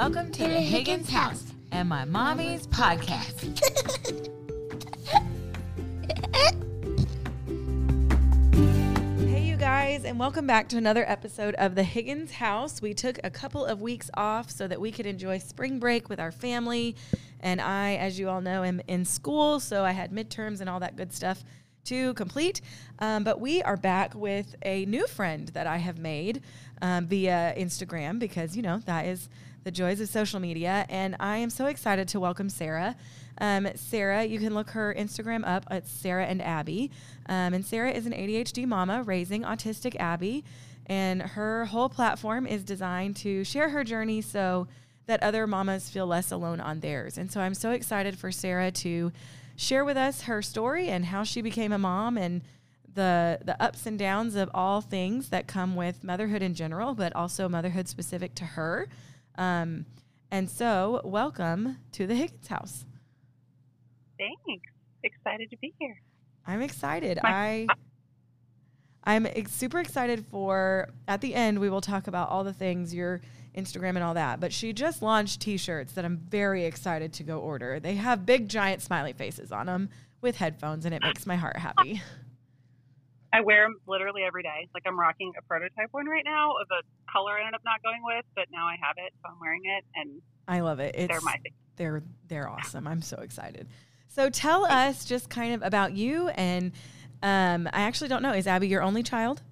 Welcome to the Higgins House and my mommy's podcast. Hey, you guys, and welcome back to another episode of the Higgins House. We took a couple of weeks off so that we could enjoy spring break with our family. And I, as you all know, am in school, so I had midterms and all that good stuff to complete. Um, but we are back with a new friend that I have made um, via Instagram because, you know, that is the joys of social media. And I am so excited to welcome Sara. Um, Sara, you can look her Instagram up at Sara and Abby. Um, and Sara is an ADHD mama raising autistic Abby. And her whole platform is designed to share her journey so that other mamas feel less alone on theirs. And so I'm so excited for Sara to share with us her story and how she became a mom and the the ups and downs of all things that come with motherhood in general, but also motherhood specific to her. Um, and so, welcome to the Higgins house. Thanks. Excited to be here. I'm excited. I I'm ex- super excited for at the end we will talk about all the things your Instagram and all that. But she just launched t-shirts that I'm very excited to go order. They have big giant smiley faces on them with headphones and it makes my heart happy. I wear them literally every day. Like I'm rocking a prototype one right now of a color I ended up not going with, but now I have it, so I'm wearing it, and I love it. It's, they're my thing. They're they're awesome. I'm so excited. So tell us just kind of about you, and um, I actually don't know. Is Abby your only child?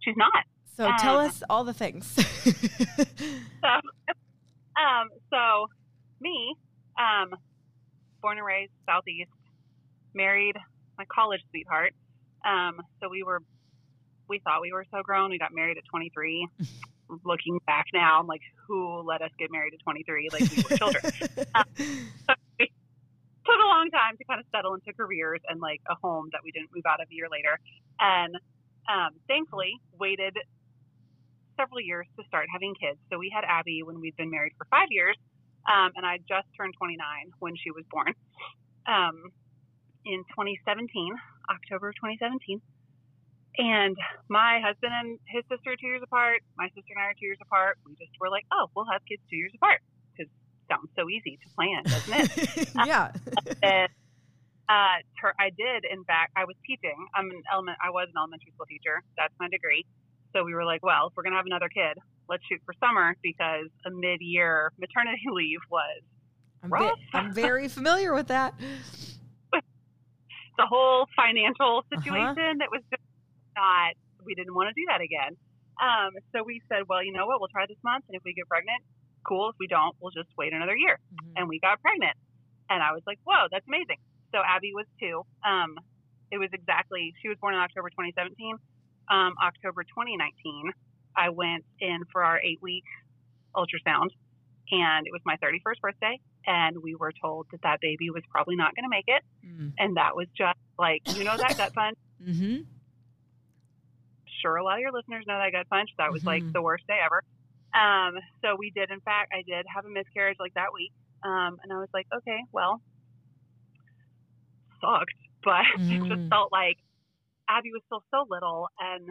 She's not. So um, tell us all the things. so, um, so me, um, born and raised southeast, married my college sweetheart um, so we were, we thought we were so grown. We got married at 23. Looking back now, I'm like, who let us get married at 23? Like we were children. um, so we took a long time to kind of settle into careers and like a home that we didn't move out of a year later. And um, thankfully, waited several years to start having kids. So we had Abby when we'd been married for five years, um, and I just turned 29 when she was born. Um, in 2017, October 2017. And my husband and his sister are two years apart. My sister and I are two years apart. We just were like, oh, we'll have kids two years apart because sounds so easy to plan, doesn't it? yeah. and, uh, ter- I did, in fact, I was teaching. I'm an element. I was an elementary school teacher. That's my degree. So we were like, well, if we're gonna have another kid, let's shoot for summer because a mid-year maternity leave was I'm, rough. I'm very familiar with that the whole financial uh-huh. situation uh-huh. that was just not, we didn't want to do that again. Um, so we said, well, you know what, we'll try this month. And if we get pregnant, cool. If we don't, we'll just wait another year. Mm-hmm. And we got pregnant. And I was like, whoa, that's amazing. So Abby was two. Um, it was exactly, she was born in October 2017. Um, October 2019, I went in for our eight week ultrasound and it was my 31st birthday and we were told that that baby was probably not going to make it mm. and that was just like you know that gut punch mm-hmm. sure a lot of your listeners know that gut punch that was mm-hmm. like the worst day ever um, so we did in fact i did have a miscarriage like that week um, and i was like okay well sucked but mm. it just mm. felt like abby was still so little and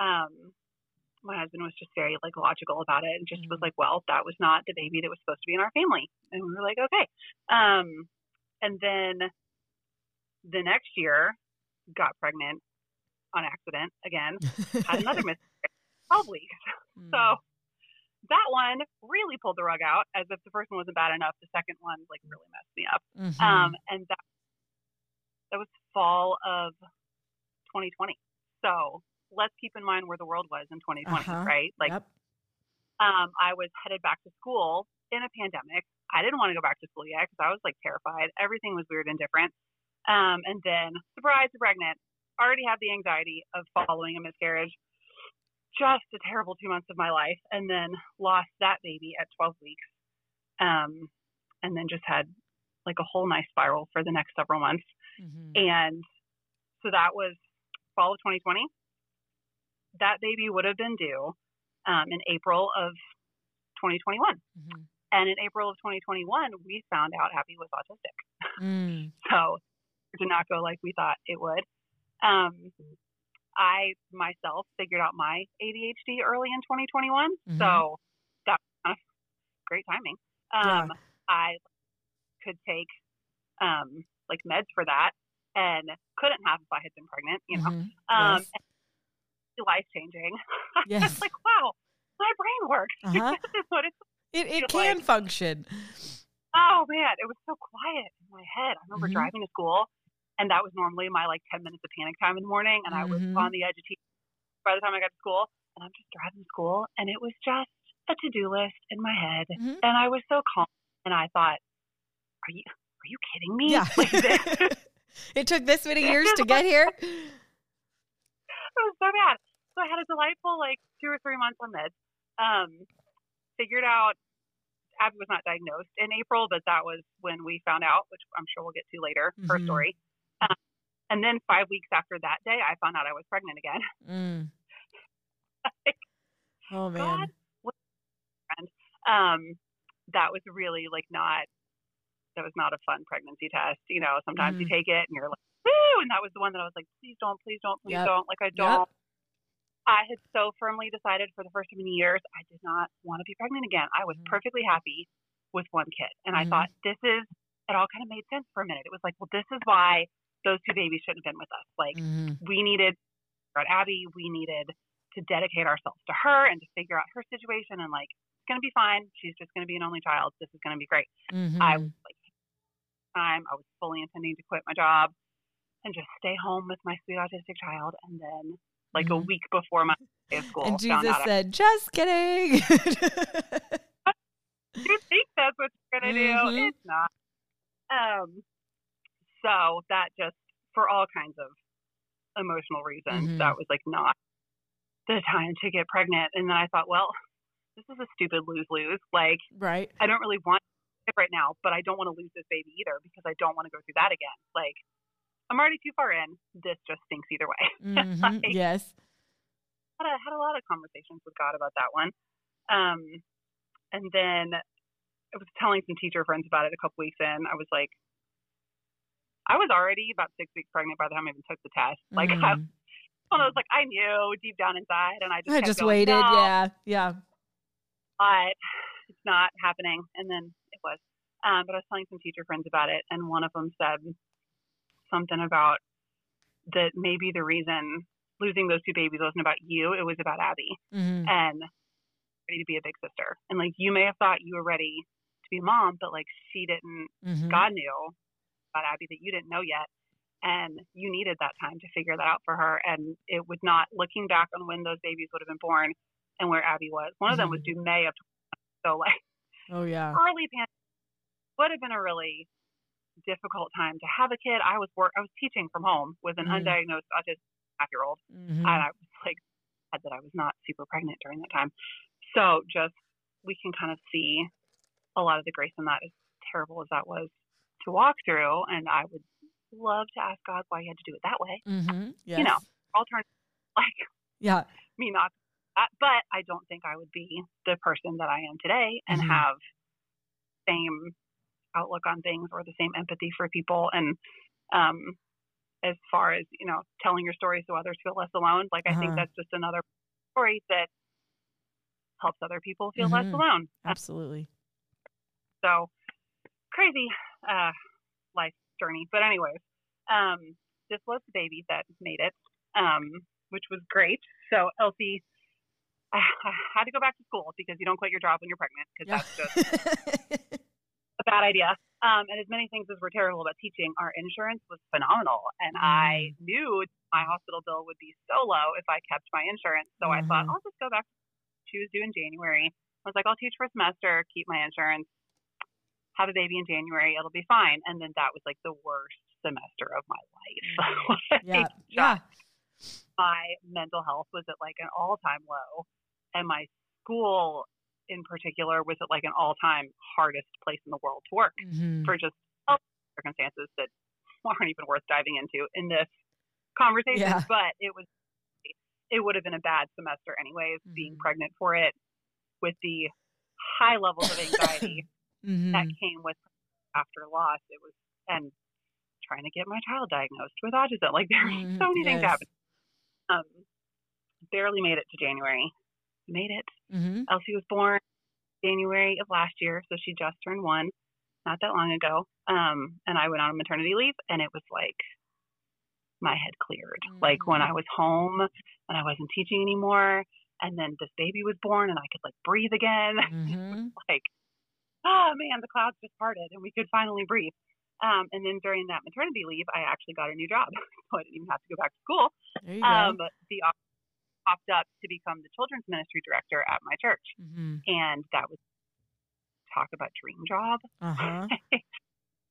um, my husband was just very like logical about it and just mm-hmm. was like, well, that was not the baby that was supposed to be in our family. And we were like, okay. Um, and then the next year got pregnant on accident again, had another miscarriage, 12 weeks. Mm-hmm. So that one really pulled the rug out as if the first one wasn't bad enough. The second one like really messed me up. Mm-hmm. Um, and that, that was fall of 2020. So let's keep in mind where the world was in 2020, uh-huh. right? Like, yep. um, I was headed back to school in a pandemic. I didn't want to go back to school yet because I was like terrified. Everything was weird and different. Um, and then, surprise, pregnant. Already had the anxiety of following a miscarriage. Just a terrible two months of my life. And then lost that baby at 12 weeks. Um, and then just had like a whole nice spiral for the next several months. Mm-hmm. And so that was fall of 2020 that baby would have been due um, in April of 2021. Mm-hmm. And in April of 2021, we found out Abby was autistic. Mm. so it did not go like we thought it would. Um, I myself figured out my ADHD early in 2021. Mm-hmm. So that of great timing. Yeah. Um, I could take um, like meds for that and couldn't have if I had been pregnant, you know. Mhm. Um, Yes. Life changing. Yes. it's like, wow, my brain works. Uh-huh. this is what it's It, it can like- function. Oh man, it was so quiet in my head. I remember Mhm. driving to school, and that was normally my like ten minutes of panic time in the morning, and I was Mhm. on the edge of tears by the time I got to school. And I'm just driving to school, and it was just a to-do list in my head, Mhm. and I was so calm. And I thought, are you are you kidding me? Yeah. Like, this- it took this many years to get here. it was so bad. So I had a delightful like two or three months on meds. Um, figured out Abby was not diagnosed in April, but that was when we found out, which I'm sure we'll get to later. Her Mhm. story. Um, and then five weeks after that day, I found out I was pregnant again. Mm. Oh man. Um, that was really like not. That was not a fun pregnancy test. You know, sometimes you Mhm. take it and you're like, woo, and that was the one that I was like, please don't, please don't, please Yep. don't. Like I don't. I had so firmly decided for the first in years I did not want to be pregnant again. I was Mhm. perfectly happy with one kid, and I Mhm. thought this is. It all kind of made sense for a minute. It was like, well, this is why those two babies shouldn't have been with us. Like Mhm. we needed at Abby, we needed to dedicate ourselves to her and to figure out her situation and like it's gonna be fine. She's just gonna be an only child. This is gonna be great. I Mhm. was like time, I was fully intending to quit my job and just stay home with my sweet autistic child and then like a Mhm. week before my day of school And Jesus out I- said, "Just kidding." you think that's what you're gonna Mhm. do. It's not. Um so that just for all kinds of emotional reasons, Mhm. that was like not the time to get pregnant. And then I thought, well, this is a stupid lose lose. Like right. I don't really want it right now, but I don't want to lose this baby either because I don't want to go through that again. Like I'm already too far in. This just stinks either way. Mhm. Like, Yes. had a, had a lot of conversations with God about that one. Um, and then I was telling some teacher friends about it a couple weeks in. I was like, I was already about six weeks pregnant by the time I even took the test. Like I Mhm. one of those like I knew deep down inside, and I just I just going, waited. "No, Yeah. Yeah. but it's not happening. And then it was. Um, but I was telling some teacher friends about it, and one of them said something about that maybe the reason losing those two babies wasn't about you; it was about Abby Mhm. and ready to be a big sister. And like you may have thought you were ready to be a mom, but like she didn't. Mhm. God knew about Abby that you didn't know yet. And you needed that time to figure that out for her. And it would not looking back on when those babies would have been born and where Abby was. One of them was due May of 2020, so like Oh yeah. early pandemic would have been a really difficult time to have a kid. I was work I was teaching from home with an Mhm. undiagnosed autistic half year old Mhm. and I was like sad that I was not super pregnant during that time. So just we can kind of see a lot of the grace in that, as terrible as that was to walk through. And I would love to ask God why He had to do it that way. Mhm. Yes. know, Alternative, like Yeah. me not, but I don't think I would be the person that I am today and Mhm. have same outlook on things or the same empathy for people and um as far as you know telling your story so others feel less alone like i Uh-huh. think that's just another story that helps other people feel less Mhm. alone Absolutely. so crazy uh life journey but anyways um this was the baby that made it um which was great so elsie I, I had to go back to school because you don't quit your job when you're pregnant because Yeah. that's just a bad idea. Um, and as many things as were terrible about teaching, our insurance was phenomenal. And I knew my hospital bill would be so low if I kept my insurance. So I thought, Mhm. I'll just go back. She was due in January. I was like, I'll teach for a semester, keep my insurance, have a baby in January. It'll be fine. And then that was like the worst semester of my life. Like, yeah. Yeah. my mental health was at like an all time low, and my school in particular was at like an all time hardest place in the world to work Mhm. for just circumstances that aren't even worth diving into in this conversation. Yeah. But it was, it would have been a bad semester anyways, being Mhm. pregnant for it with the high levels of anxiety Mhm. that came with after loss. It was, and trying to get my child diagnosed with autism. Like there were Mhm. so many things Yes. happening. Um, barely made it to January. Made it. Mhm. Elsie was born. January of last year, so she just turned one, not that long ago. Um, and I went on maternity leave, and it was like my head cleared. Mm-hmm. Like when I was home and I wasn't teaching anymore, and then this baby was born, and I could like breathe again. Mm-hmm. like, oh man, the clouds just parted, and we could finally breathe. Um, and then during that maternity leave, I actually got a new job, so I didn't even have to go back to school. There you um, go. The popped up to become the children's ministry director at my church. Mm-hmm. And that was talk about dream job. Uh-huh.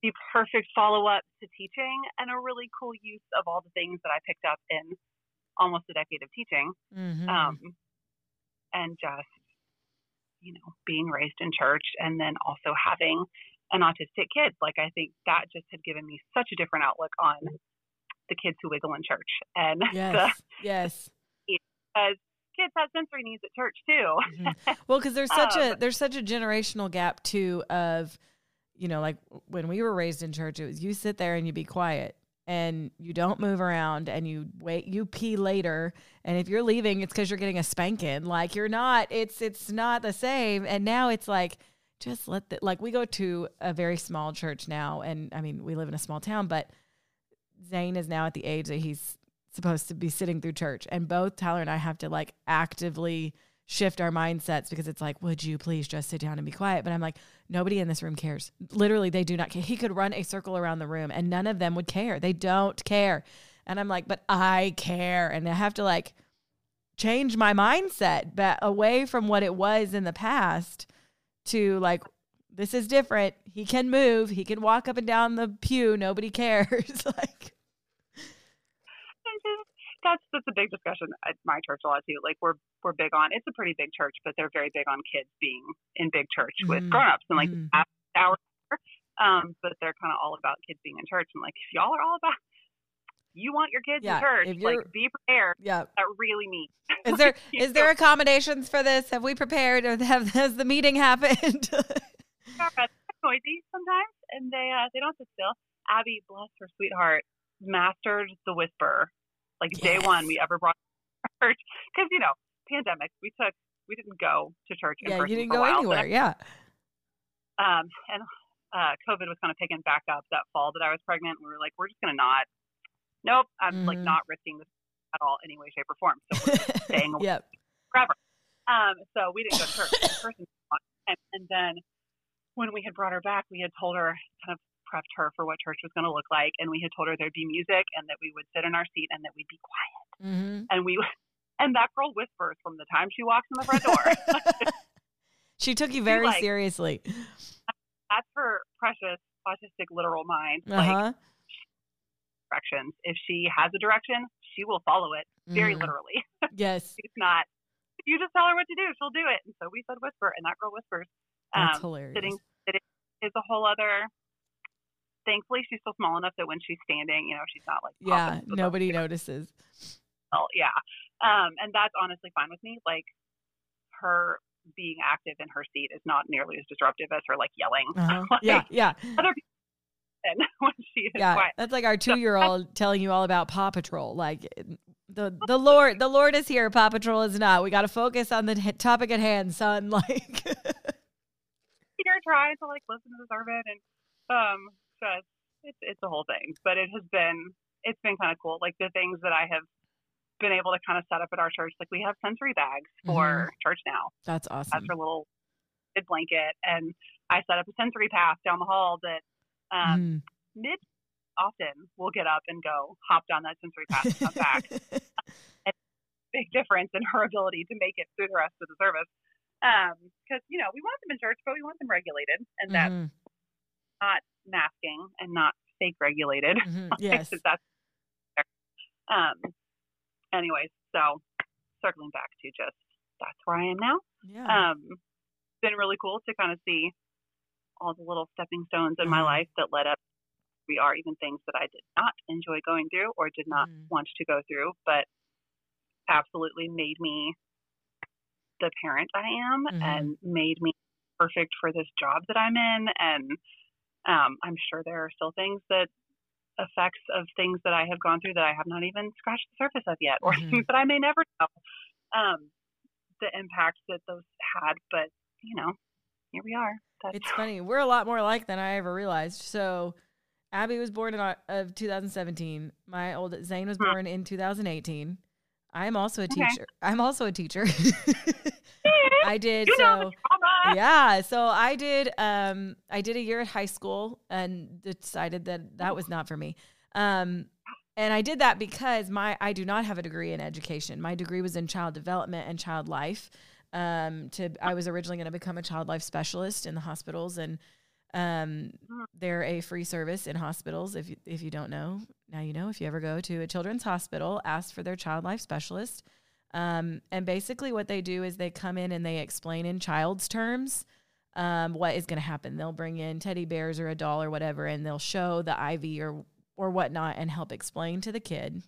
the perfect follow up to teaching and a really cool use of all the things that I picked up in almost a decade of teaching. Mm-hmm. Um, and just, you know, being raised in church and then also having an autistic kid. Like, I think that just had given me such a different outlook on the kids who wiggle in church. And yes, the, yes because kids have sensory needs at church too. mm-hmm. Well, because there's such um, a there's such a generational gap too of, you know, like when we were raised in church, it was you sit there and you be quiet and you don't move around and you wait you pee later and if you're leaving it's because you're getting a spanking like you're not it's it's not the same and now it's like just let the like we go to a very small church now and i mean we live in a small town but zane is now at the age that he's supposed to be sitting through church. And both Tyler and I have to like actively shift our mindsets because it's like, would you please just sit down and be quiet? But I'm like, nobody in this room cares. Literally, they do not care. He could run a circle around the room and none of them would care. They don't care. And I'm like, but I care. And I have to like change my mindset but away from what it was in the past to like, this is different. He can move. He can walk up and down the pew. Nobody cares. like, that's that's a big discussion at my church a lot too. Like we're we're big on it's a pretty big church, but they're very big on kids being in big church with mm-hmm. grown-ups and like mm. hour. Um, but they're kind of all about kids being in church. And like if y'all are all about you want your kids yeah, in church, like be prepared. Yeah, that really means. Is there is there accommodations for this? Have we prepared, or have has the meeting happened? noisy sometimes, and they uh, they don't sit still. Abby, bless her sweetheart, mastered the whisper like yes. day one we ever brought church because you know pandemic we took we didn't go to church yeah you didn't go while, anywhere yeah um and uh covid was kind of picking back up that fall that i was pregnant we were like we're just gonna not nope i'm mm-hmm. like not risking this at all any way shape or form so we're staying away yep. forever um so we didn't go to church and, and then when we had brought her back we had told her kind of prepped her for what church was going to look like, and we had told her there'd be music and that we would sit in our seat and that we'd be quiet. Mm-hmm. And we and that girl whispers from the time she walks in the front door. she took you very like, seriously. That's her precious autistic literal mind. Uh-huh. Like directions. If she has a direction, she will follow it very mm. literally. Yes. She's not. You just tell her what to do, she'll do it. And so we said whisper, and that girl whispers. That's um, hilarious. Sitting, sitting is a whole other thankfully she's still small enough that when she's standing, you know, she's not like yeah, nobody notices. Well, yeah, um, and that's honestly fine with me. Like her being active in her seat is not nearly as disruptive as her like yelling. Uh-huh. like, yeah, yeah. Other people when she is yeah, quiet. that's like our two-year-old so, telling you all about Paw Patrol. Like the the Lord, the Lord is here. Paw Patrol is not. We got to focus on the topic at hand, son. Like you're trying to like listen to the sermon and um it's it's a whole thing. But it has been it's been kind of cool. Like the things that I have been able to kind of set up at our church. Like we have sensory bags for mm-hmm. church now. That's awesome. That's her little blanket, and I set up a sensory path down the hall that um, mm. mid often will get up and go hop down that sensory path and come back. and big difference in her ability to make it through the rest of the service. Because um, you know we want them in church, but we want them regulated, and mm-hmm. Not masking and not fake regulated. Mm-hmm. Yes. that's um anyways, so circling back to just that's where I am now. Yeah. Um been really cool to kind of see all the little stepping stones in mm-hmm. my life that led up we are even things that I did not enjoy going through or did not mm-hmm. want to go through, but absolutely made me the parent I am mm-hmm. and made me perfect for this job that I'm in and um, I'm sure there are still things that effects of things that I have gone through that I have not even scratched the surface of yet, or mm-hmm. things that I may never know. Um, the impact that those had, but you know, here we are. That's- it's funny. We're a lot more alike than I ever realized. So, Abby was born in of 2017. My old Zane was born in 2018. I am also a teacher. Okay. I'm also a teacher. I did you so. Yeah, so I did. Um, I did a year at high school and decided that that was not for me. Um, and I did that because my I do not have a degree in education. My degree was in child development and child life. Um, to I was originally going to become a child life specialist in the hospitals, and um, they're a free service in hospitals. If you, if you don't know, now you know. If you ever go to a children's hospital, ask for their child life specialist. Um, and basically, what they do is they come in and they explain in child's terms um, what is going to happen. They'll bring in teddy bears or a doll or whatever, and they'll show the IV or or whatnot and help explain to the kid.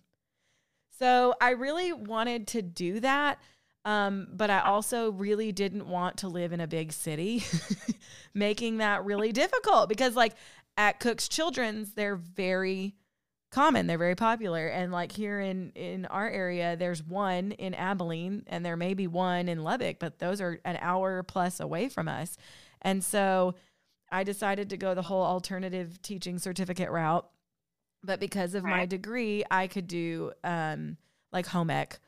So I really wanted to do that. Um, but I also really didn't want to live in a big city, making that really difficult because, like, at Cook's Children's, they're very common. They're very popular. And like here in in our area, there's one in Abilene and there may be one in Lubbock, but those are an hour plus away from us. And so I decided to go the whole alternative teaching certificate route. But because of right. my degree, I could do um like home ec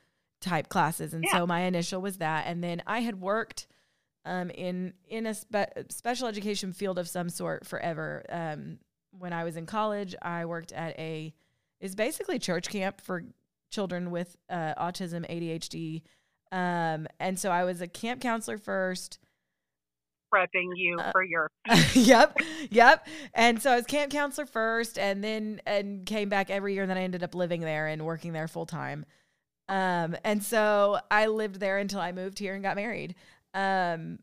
type classes. And yeah. so my initial was that. And then I had worked um, in in a spe- special education field of some sort forever. Um, when I was in college, I worked at a is basically church camp for children with uh, autism, ADHD, um, and so I was a camp counselor first. Prepping you uh, for your. yep, yep. And so I was camp counselor first, and then and came back every year. And then I ended up living there and working there full time. Um, and so I lived there until I moved here and got married. Um,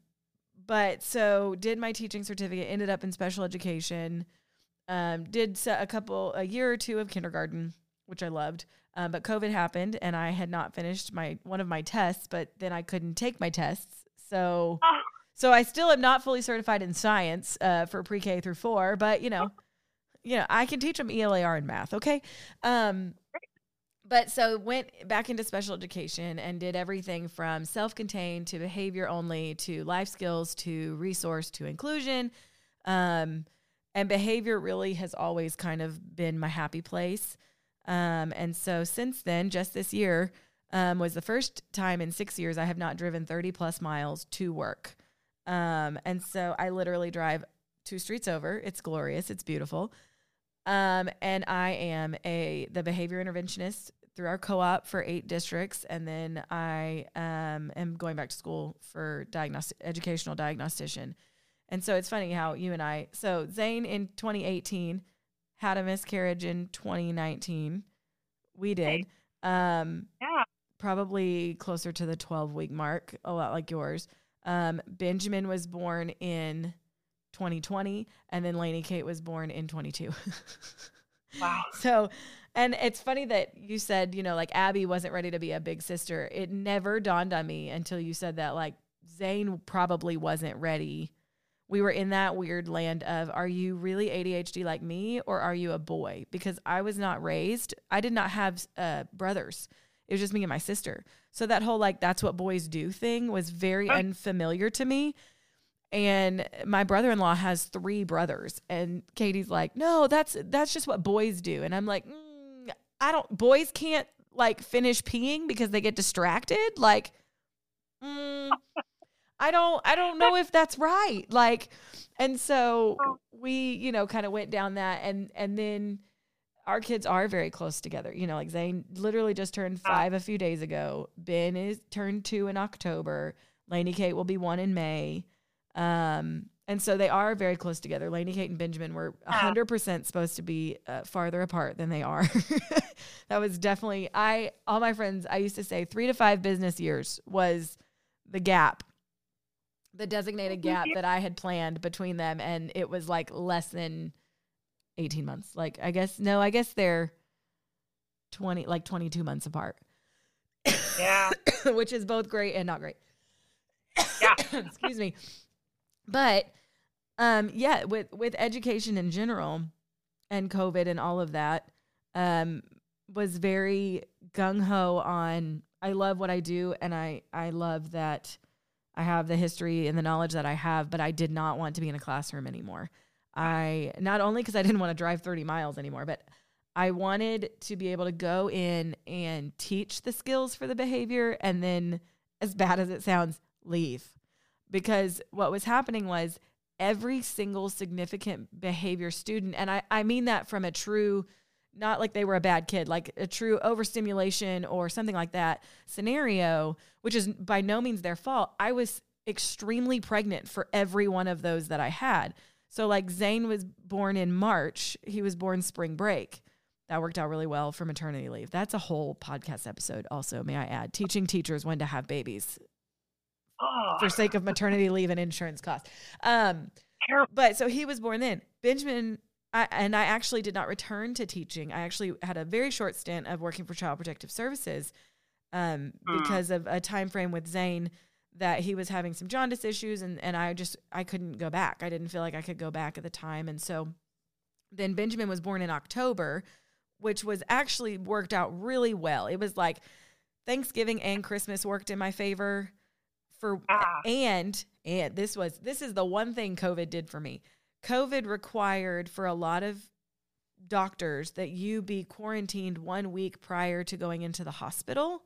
but so did my teaching certificate, ended up in special education. Um, did a couple, a year or two of kindergarten, which I loved. Um, but COVID happened and I had not finished my one of my tests, but then I couldn't take my tests. So, oh. so I still am not fully certified in science uh, for pre K through four. But you know, you know, I can teach them ELAR and math. Okay. Um, but so went back into special education and did everything from self-contained to behavior only to life skills to resource to inclusion um, and behavior really has always kind of been my happy place. Um, and so since then just this year um, was the first time in six years i have not driven 30 plus miles to work. Um, and so i literally drive two streets over. It's glorious. It's beautiful. Um, and I am a the behavior interventionist through our co-op for eight districts, and then I um, am going back to school for diagnostic educational diagnostician. And so it's funny how you and I. So Zane in 2018 had a miscarriage in 2019. We did. Um, yeah. Probably closer to the 12 week mark, a lot like yours. Um, Benjamin was born in 2020, and then Lainey Kate was born in 22. wow. So and it's funny that you said, you know, like Abby wasn't ready to be a big sister. It never dawned on me until you said that, like, Zane probably wasn't ready. We were in that weird land of, are you really ADHD like me or are you a boy? Because I was not raised, I did not have uh, brothers. It was just me and my sister. So that whole, like, that's what boys do thing was very unfamiliar to me. And my brother-in-law has three brothers, and Katie's like, "No, that's that's just what boys do." And I'm like, mm, I don't boys can't like finish peeing because they get distracted. Like, mm, I don't I don't know if that's right. Like, and so we you know kind of went down that and and then our kids are very close together. You know, like Zane literally just turned five a few days ago. Ben is turned two in October. Lainey Kate will be one in May. Um, and so they are very close together. Lainey, Kate, and Benjamin were 100% supposed to be uh, farther apart than they are. that was definitely, I, all my friends, I used to say three to five business years was the gap, the designated gap that I had planned between them. And it was like less than 18 months. Like, I guess, no, I guess they're 20, like 22 months apart. Yeah. Which is both great and not great. Yeah. Excuse me. But um, yeah, with with education in general and COVID and all of that, um, was very gung ho on. I love what I do, and I I love that I have the history and the knowledge that I have, but I did not want to be in a classroom anymore. I not only because I didn't want to drive 30 miles anymore, but I wanted to be able to go in and teach the skills for the behavior and then, as bad as it sounds, leave. Because what was happening was every single significant behavior student, and I, I mean that from a true, not like they were a bad kid, like a true overstimulation or something like that scenario, which is by no means their fault. I was extremely pregnant for every one of those that I had. So, like Zane was born in March, he was born spring break. That worked out really well for maternity leave. That's a whole podcast episode, also, may I add. Teaching teachers when to have babies oh. for sake of maternity leave and insurance costs. Um, but so he was born then. Benjamin, I, and I actually did not return to teaching. I actually had a very short stint of working for Child Protective Services um, mm. because of a time frame with Zane that he was having some jaundice issues and, and I just I couldn't go back. I didn't feel like I could go back at the time. And so then Benjamin was born in October, which was actually worked out really well. It was like Thanksgiving and Christmas worked in my favor for ah. and and this was this is the one thing COVID did for me. COVID required for a lot of doctors that you be quarantined 1 week prior to going into the hospital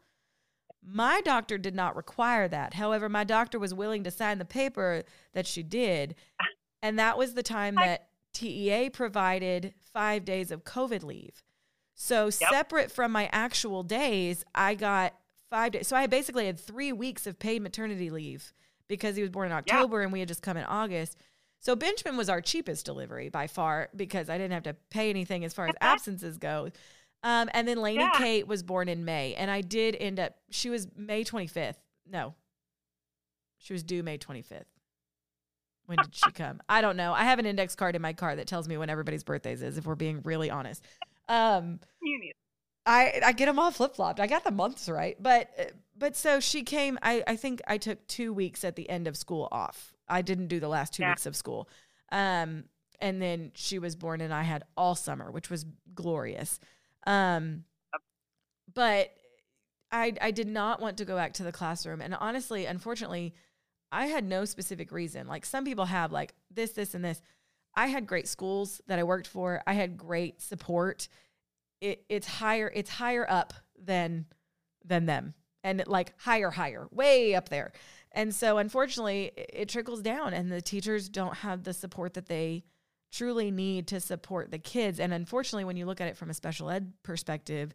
my doctor did not require that. However, my doctor was willing to sign the paper that she did. And that was the time that TEA provided five days of COVID leave. So, yep. separate from my actual days, I got five days. So, I basically had three weeks of paid maternity leave because he was born in October and we had just come in August. So, Benjamin was our cheapest delivery by far because I didn't have to pay anything as far as absences go. Um, and then Lainey yeah. Kate was born in May, and I did end up. She was May 25th. No, she was due May 25th. When did she come? I don't know. I have an index card in my car that tells me when everybody's birthdays is. If we're being really honest, um. I I get them all flip flopped. I got the months right, but but so she came. I I think I took two weeks at the end of school off. I didn't do the last two yeah. weeks of school. Um, and then she was born, and I had all summer, which was glorious. Um, but I I did not want to go back to the classroom, and honestly, unfortunately, I had no specific reason. Like some people have, like this, this, and this. I had great schools that I worked for. I had great support. It, it's higher. It's higher up than than them, and like higher, higher, way up there. And so, unfortunately, it, trickles down, and the teachers don't have the support that they truly need to support the kids. And unfortunately, when you look at it from a special ed perspective,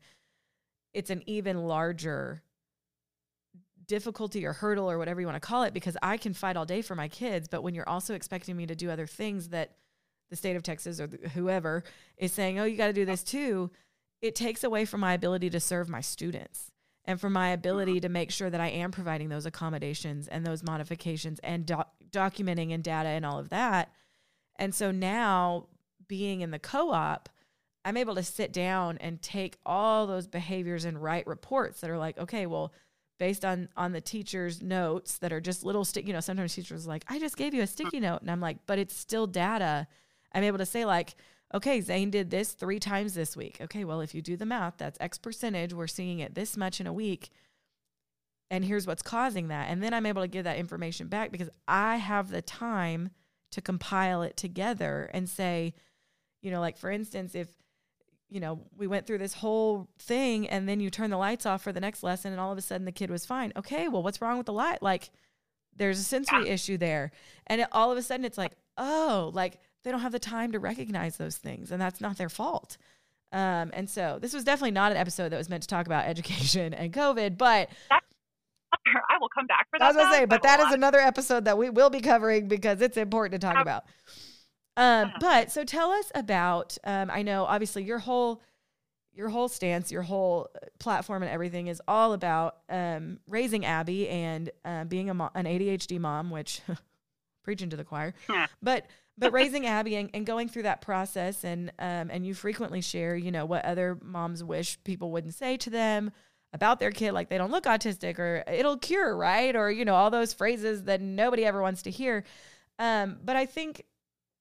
it's an even larger difficulty or hurdle or whatever you want to call it because I can fight all day for my kids, but when you're also expecting me to do other things that the state of Texas or whoever is saying, "Oh, you got to do this too," it takes away from my ability to serve my students and for my ability uh-huh. to make sure that I am providing those accommodations and those modifications and documenting and data and all of that and so now being in the co op, I'm able to sit down and take all those behaviors and write reports that are like, okay, well, based on on the teacher's notes that are just little stick, you know, sometimes teachers like, I just gave you a sticky note. And I'm like, but it's still data. I'm able to say, like, okay, Zane did this three times this week. Okay, well, if you do the math, that's X percentage. We're seeing it this much in a week. And here's what's causing that. And then I'm able to give that information back because I have the time to compile it together and say, you know, like for instance, if you know, we went through this whole thing and then you turn the lights off for the next lesson and all of a sudden the kid was fine. Okay, well, what's wrong with the light? Like there's a sensory issue there. And it, all of a sudden it's like, oh, like they don't have the time to recognize those things and that's not their fault. Um, and so this was definitely not an episode that was meant to talk about education and COVID, but I will come back for that. I was gonna say, but that is another episode that we will be covering because it's important to talk about. Um, uh-huh. but so tell us about. Um, I know obviously your whole your whole stance, your whole uh, platform, and everything is all about um, raising Abby and uh, being a mo- an ADHD mom, which preaching to the choir, but but raising Abby and, and, going through that process, and um, and you frequently share, you know, what other moms wish people wouldn't say to them, about their kid like they don't look autistic or it'll cure, right? Or, you know, all those phrases that nobody ever wants to hear. Um, but I think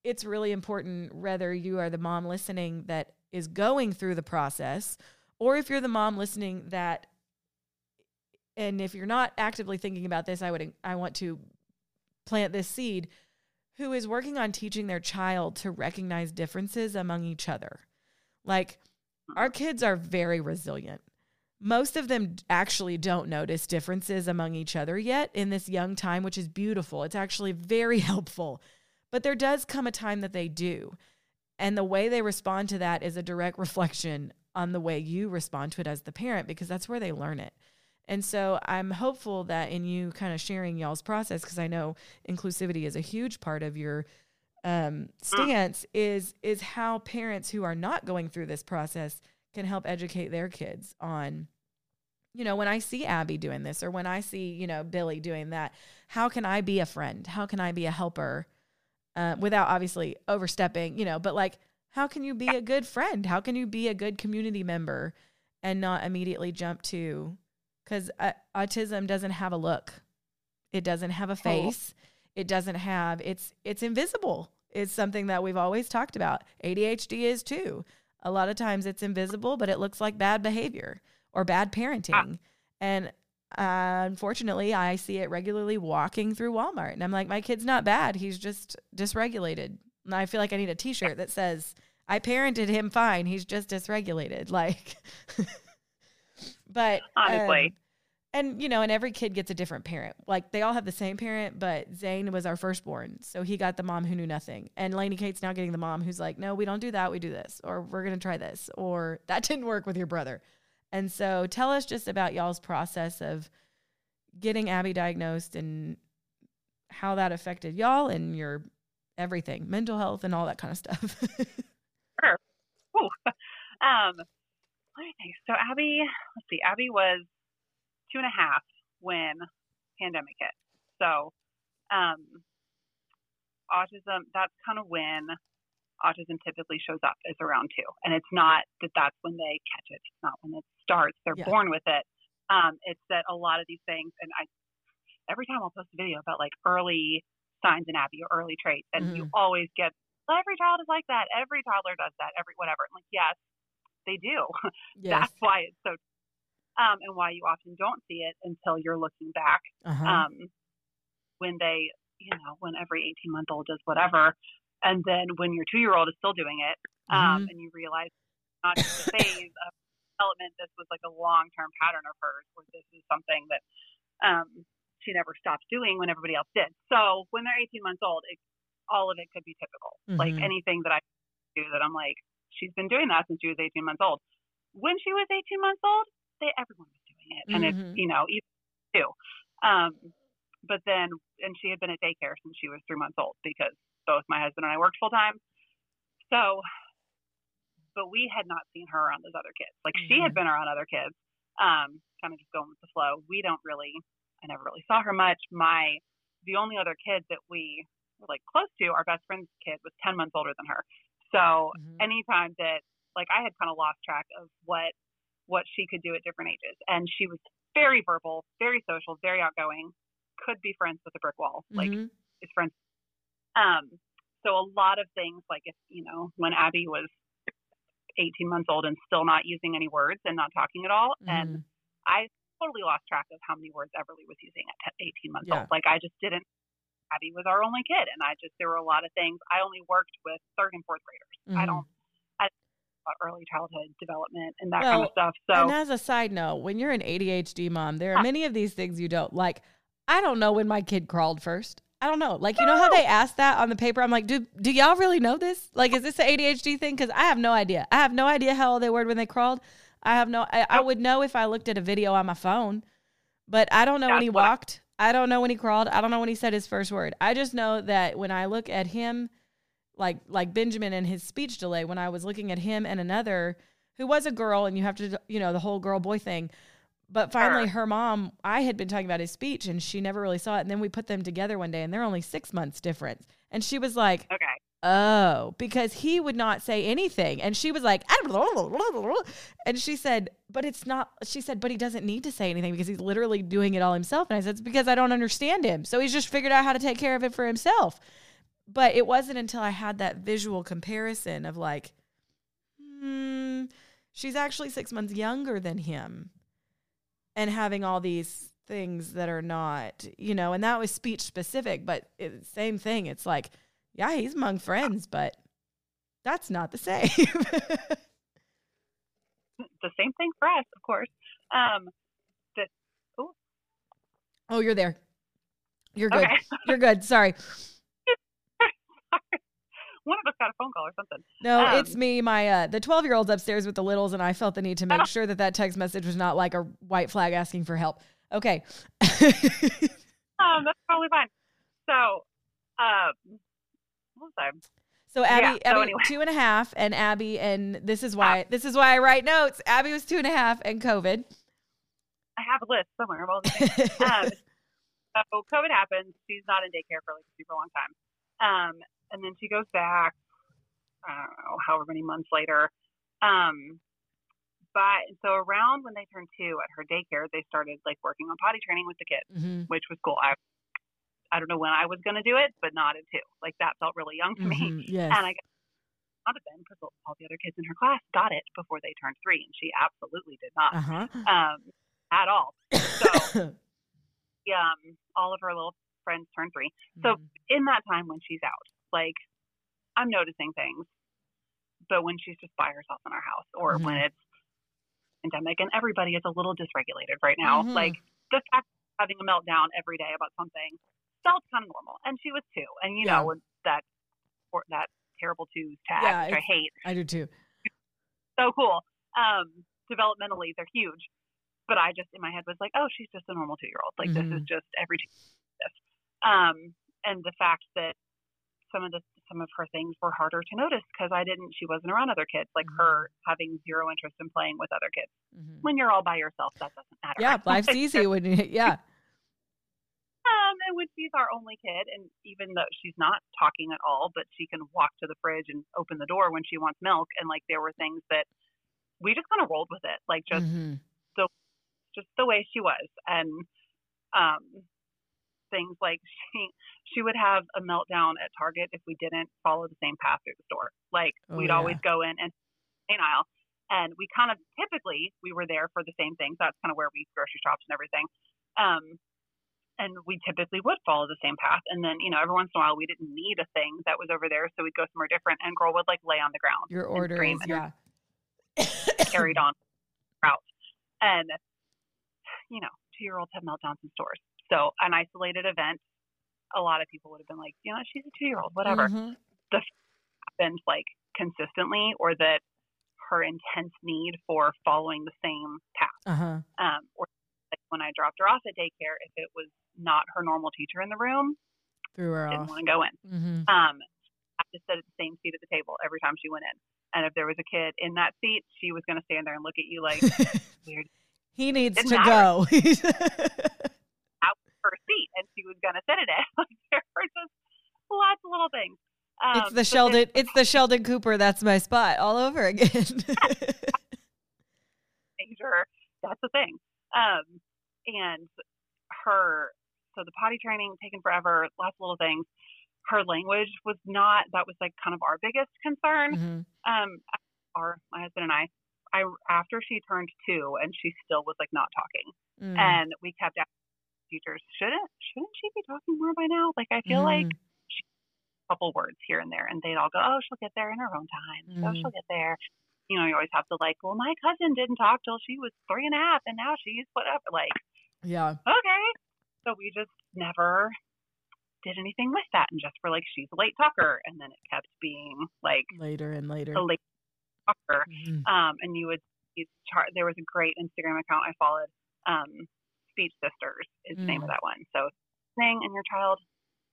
it's really important whether you are the mom listening that is going through the process or if you're the mom listening that and if you're not actively thinking about this, I would I want to plant this seed who is working on teaching their child to recognize differences among each other. Like our kids are very resilient. Most of them actually don't notice differences among each other yet in this young time, which is beautiful. It's actually very helpful. But there does come a time that they do. And the way they respond to that is a direct reflection on the way you respond to it as the parent because that's where they learn it. And so I'm hopeful that in you kind of sharing y'all's process, because I know inclusivity is a huge part of your um, stance, is is how parents who are not going through this process can help educate their kids on, you know, when I see Abby doing this or when I see, you know, Billy doing that, how can I be a friend? How can I be a helper uh, without obviously overstepping, you know, but like, how can you be a good friend? How can you be a good community member and not immediately jump to because uh, autism doesn't have a look. It doesn't have a face. Oh. it doesn't have it's it's invisible. It's something that we've always talked about. Adhd is too. A lot of times it's invisible but it looks like bad behavior or bad parenting. Ah. and uh, unfortunately i see it regularly walking through walmart and i'm like my kid's not bad. He's just dysregulated. And i feel like i need a t-shirt that says i parented him fine. He's just dysregulated. Like But honestly. Um, and you know, and every kid gets a different parent. Like they all have the same parent, but Zane was our firstborn, so he got the mom who knew nothing. And Lainey Kate's now getting the mom who's like, "No, we don't do that. We do this, or we're gonna try this, or that didn't work with your brother." And so, tell us just about y'all's process of getting Abby diagnosed and how that affected y'all and your everything, mental health, and all that kind of stuff. sure. Ooh. Um, let me think. So Abby, let's see, Abby was two and a half when pandemic hit. So um, autism, that's kind of when autism typically shows up is around two. And it's not that that's when they catch it. It's not when it starts. They're yeah. born with it. Um, it's that a lot of these things, and I, every time I'll post a video about like early signs in Abby or early traits, and mm-hmm. you always get, well, every child is like that. Every toddler does that. Every whatever. I'm like, yes, they do. Yes. That's why it's so, um, and why you often don't see it until you're looking back. Uh-huh. Um, when they, you know, when every 18 month old does whatever, and then when your two year old is still doing it, um, mm-hmm. and you realize not just a phase of development, this was like a long term pattern of hers, where this is something that um, she never stopped doing when everybody else did. So when they're 18 months old, it, all of it could be typical. Mm-hmm. Like anything that I do that I'm like, she's been doing that since she was 18 months old. When she was 18 months old, they everyone was doing it, and mm-hmm. it's you know even too. Um, but then, and she had been at daycare since she was three months old because both my husband and I worked full time. So, but we had not seen her around those other kids. Like mm-hmm. she had mm-hmm. been around other kids, um, kind of just going with the flow. We don't really, I never really saw her much. My, the only other kid that we were like close to, our best friend's kid was 10 months older than her. So mm-hmm. anytime that like I had kind of lost track of what what she could do at different ages, and she was very verbal, very social, very outgoing, could be friends with a brick wall, mm-hmm. like is friends. Um, so a lot of things like if you know when Abby was 18 months old and still not using any words and not talking at all, mm-hmm. and I totally lost track of how many words Everly was using at 18 months yeah. old. Like I just didn't Abby was our only kid, and I just there were a lot of things. I only worked with third and fourth graders. Mm-hmm. I don't. I early childhood development and that well, kind of stuff. So, and as a side note, when you're an ADHD mom, there are many of these things you don't like. I don't know when my kid crawled first. I don't know. Like you know how they ask that on the paper. I'm like, do do y'all really know this? Like, is this an ADHD thing? Because I have no idea. I have no idea how old they were when they crawled. I have no. I, I would know if I looked at a video on my phone, but I don't know That's when he walked. I don't know when he crawled. I don't know when he said his first word. I just know that when I look at him, like like Benjamin and his speech delay, when I was looking at him and another who was a girl, and you have to, you know, the whole girl boy thing. But finally, her mom, I had been talking about his speech, and she never really saw it. And then we put them together one day, and they're only six months difference. And she was like, "Okay, oh, because he would not say anything. And she was like, and she said, but it's not, she said, but he doesn't need to say anything because he's literally doing it all himself. And I said, it's because I don't understand him. So he's just figured out how to take care of it for himself. But it wasn't until I had that visual comparison of like, hmm, she's actually six months younger than him. and having all these things that are not, you know, and that was speech specific, but it, same thing. It's like, yeah, he's among friends, but that's not the same. the same thing for us, of course. Um, oh, oh, you're there. You're good. Okay. You're good. Sorry. One of us got a phone call or something. No, Um, it's me. My uh, the twelve year old's upstairs with the littles, and I felt the need to make Oh. sure that that text message was not like a white flag asking for help. Okay. Um, that's probably fine. So, um, was so Abby, Yeah, so Abby anyway. two and a half, and Abby, and this is why this is why I write notes. Abby was two and a half, and COVID. I have a list somewhere of all the things. um, so COVID happens. She's not in daycare for like a super long time. Um, and then she goes back, I don't know, however many months later. Um, but so around when they turned two at her daycare, they started like working on potty training with the kids, Mhm, which was cool. I, I don't know when I was going to do it, but not at two. Like that felt really young to me. mhm, Yes. And I got it then because all the other kids in her class got it before they turned three, and she absolutely did not Uh huh. um, at all. So um, all of her little friends turned three. So Mhm. in that time when she's out, like I'm noticing things, but when she's just by herself in our house, or when Mhm. it's pandemic and everybody is a little dysregulated right now, Mhm. like the fact of having a meltdown every day about something felt kind of normal. And she was two, and you Yeah. know that or that terrible twos tag, Yeah, which I hate I do too. so cool. Um, developmentally, they're huge. But I just in my head was like, oh, she's just a normal two year old. Like this is Mhm. just every two this. Um, and the fact that some of the some of her things were harder to notice because I didn't. She wasn't around other kids. Like Mhm. her having zero interest in playing with other kids. Mhm. When you're all by yourself, that doesn't matter. Yeah, life's easy when you, yeah. Um, and when she's our only kid, and even though she's not talking at all, but she can walk to the fridge and open the door when she wants milk, and like there were things that we just kind of rolled with it, like just Mhm. just the way she was, and um, things like she she would have a meltdown at Target if we didn't follow the same path through the store. Like Oh, we'd yeah. always go in and aisle, and we kind of typically we were there for the same things. That's kind of where we grocery shops and everything. Um, and we typically would follow the same path. And then, you know, every once in a while we didn't need a thing that was over there, so we'd go somewhere different. And girl would like lay on the ground Your order is and yeah. carried on route. And you know, two year olds have meltdowns in stores. So an isolated event, a lot of people would have been like, you know, she's a two year old, whatever. Mhm. Happened like consistently, or that her intense need for following the same path. Uh-huh. Um, or when I dropped her off at daycare, if it was not her normal teacher in the room, Threw her didn't off. want to go in. Mhm. Um, I just sat at the same seat at the table every time she went in. And if there was a kid in that seat, she was going to stand there and look at you like weird he needs to matter. go. her seat, and she was going to sit in it. Like there were just lots of little things. Um, it's the Sheldon it's the Sheldon Cooper that's my spot all over again. danger. That's the thing. Um, and her, so the potty training taken forever, lots of little things. Her language was not, that was like kind of our biggest concern. Mhm. Um, our, my husband and I, I, after she turned two and she still was like not talking. Mm. And we kept asking teachers, shouldn't, shouldn't she be talking more by now? Like, I feel like Mhm. a couple words here and there. And they'd all go, oh, she'll get there in her own time. Oh, Mhm. she'll get there. You know, you always have to like, well, my cousin didn't talk till she was three and a half, and now she's whatever. Like, yeah. okay. So we just never did anything with that, and just were like, she's a late talker, and then it kept being like Later and later. a late talker. Mhm. Um, and you would these chart. There was a great Instagram account I followed. Um, Speech Sisters is the name of Mm. that one. So, thing and your child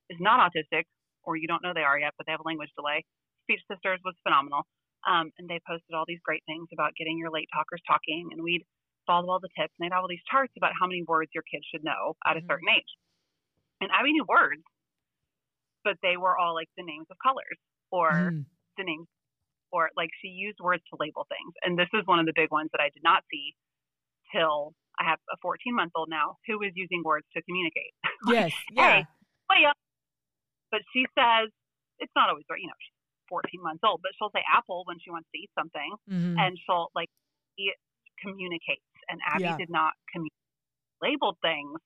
is not autistic, or you don't know they are yet, but they have a language delay. Speech Sisters was phenomenal. Um, and they posted all these great things about getting your late talkers talking, and we'd follow all the tips. And they'd have all these charts about how many words your kids should know at a Mhm. certain age. And Abby knew words, but they were all like the names of colors or Mhm. the names or like she used words to label things. And this is one of the big ones that I did not see till I have a 14 month old now who is using words to communicate. Yes. Yeah. Way up. But she says it's not always right. You know, she's 14 months old, but she'll say apple when she wants to eat something, Mhm. and she'll like she communicates. And Abby Yeah. did not communicate labeled things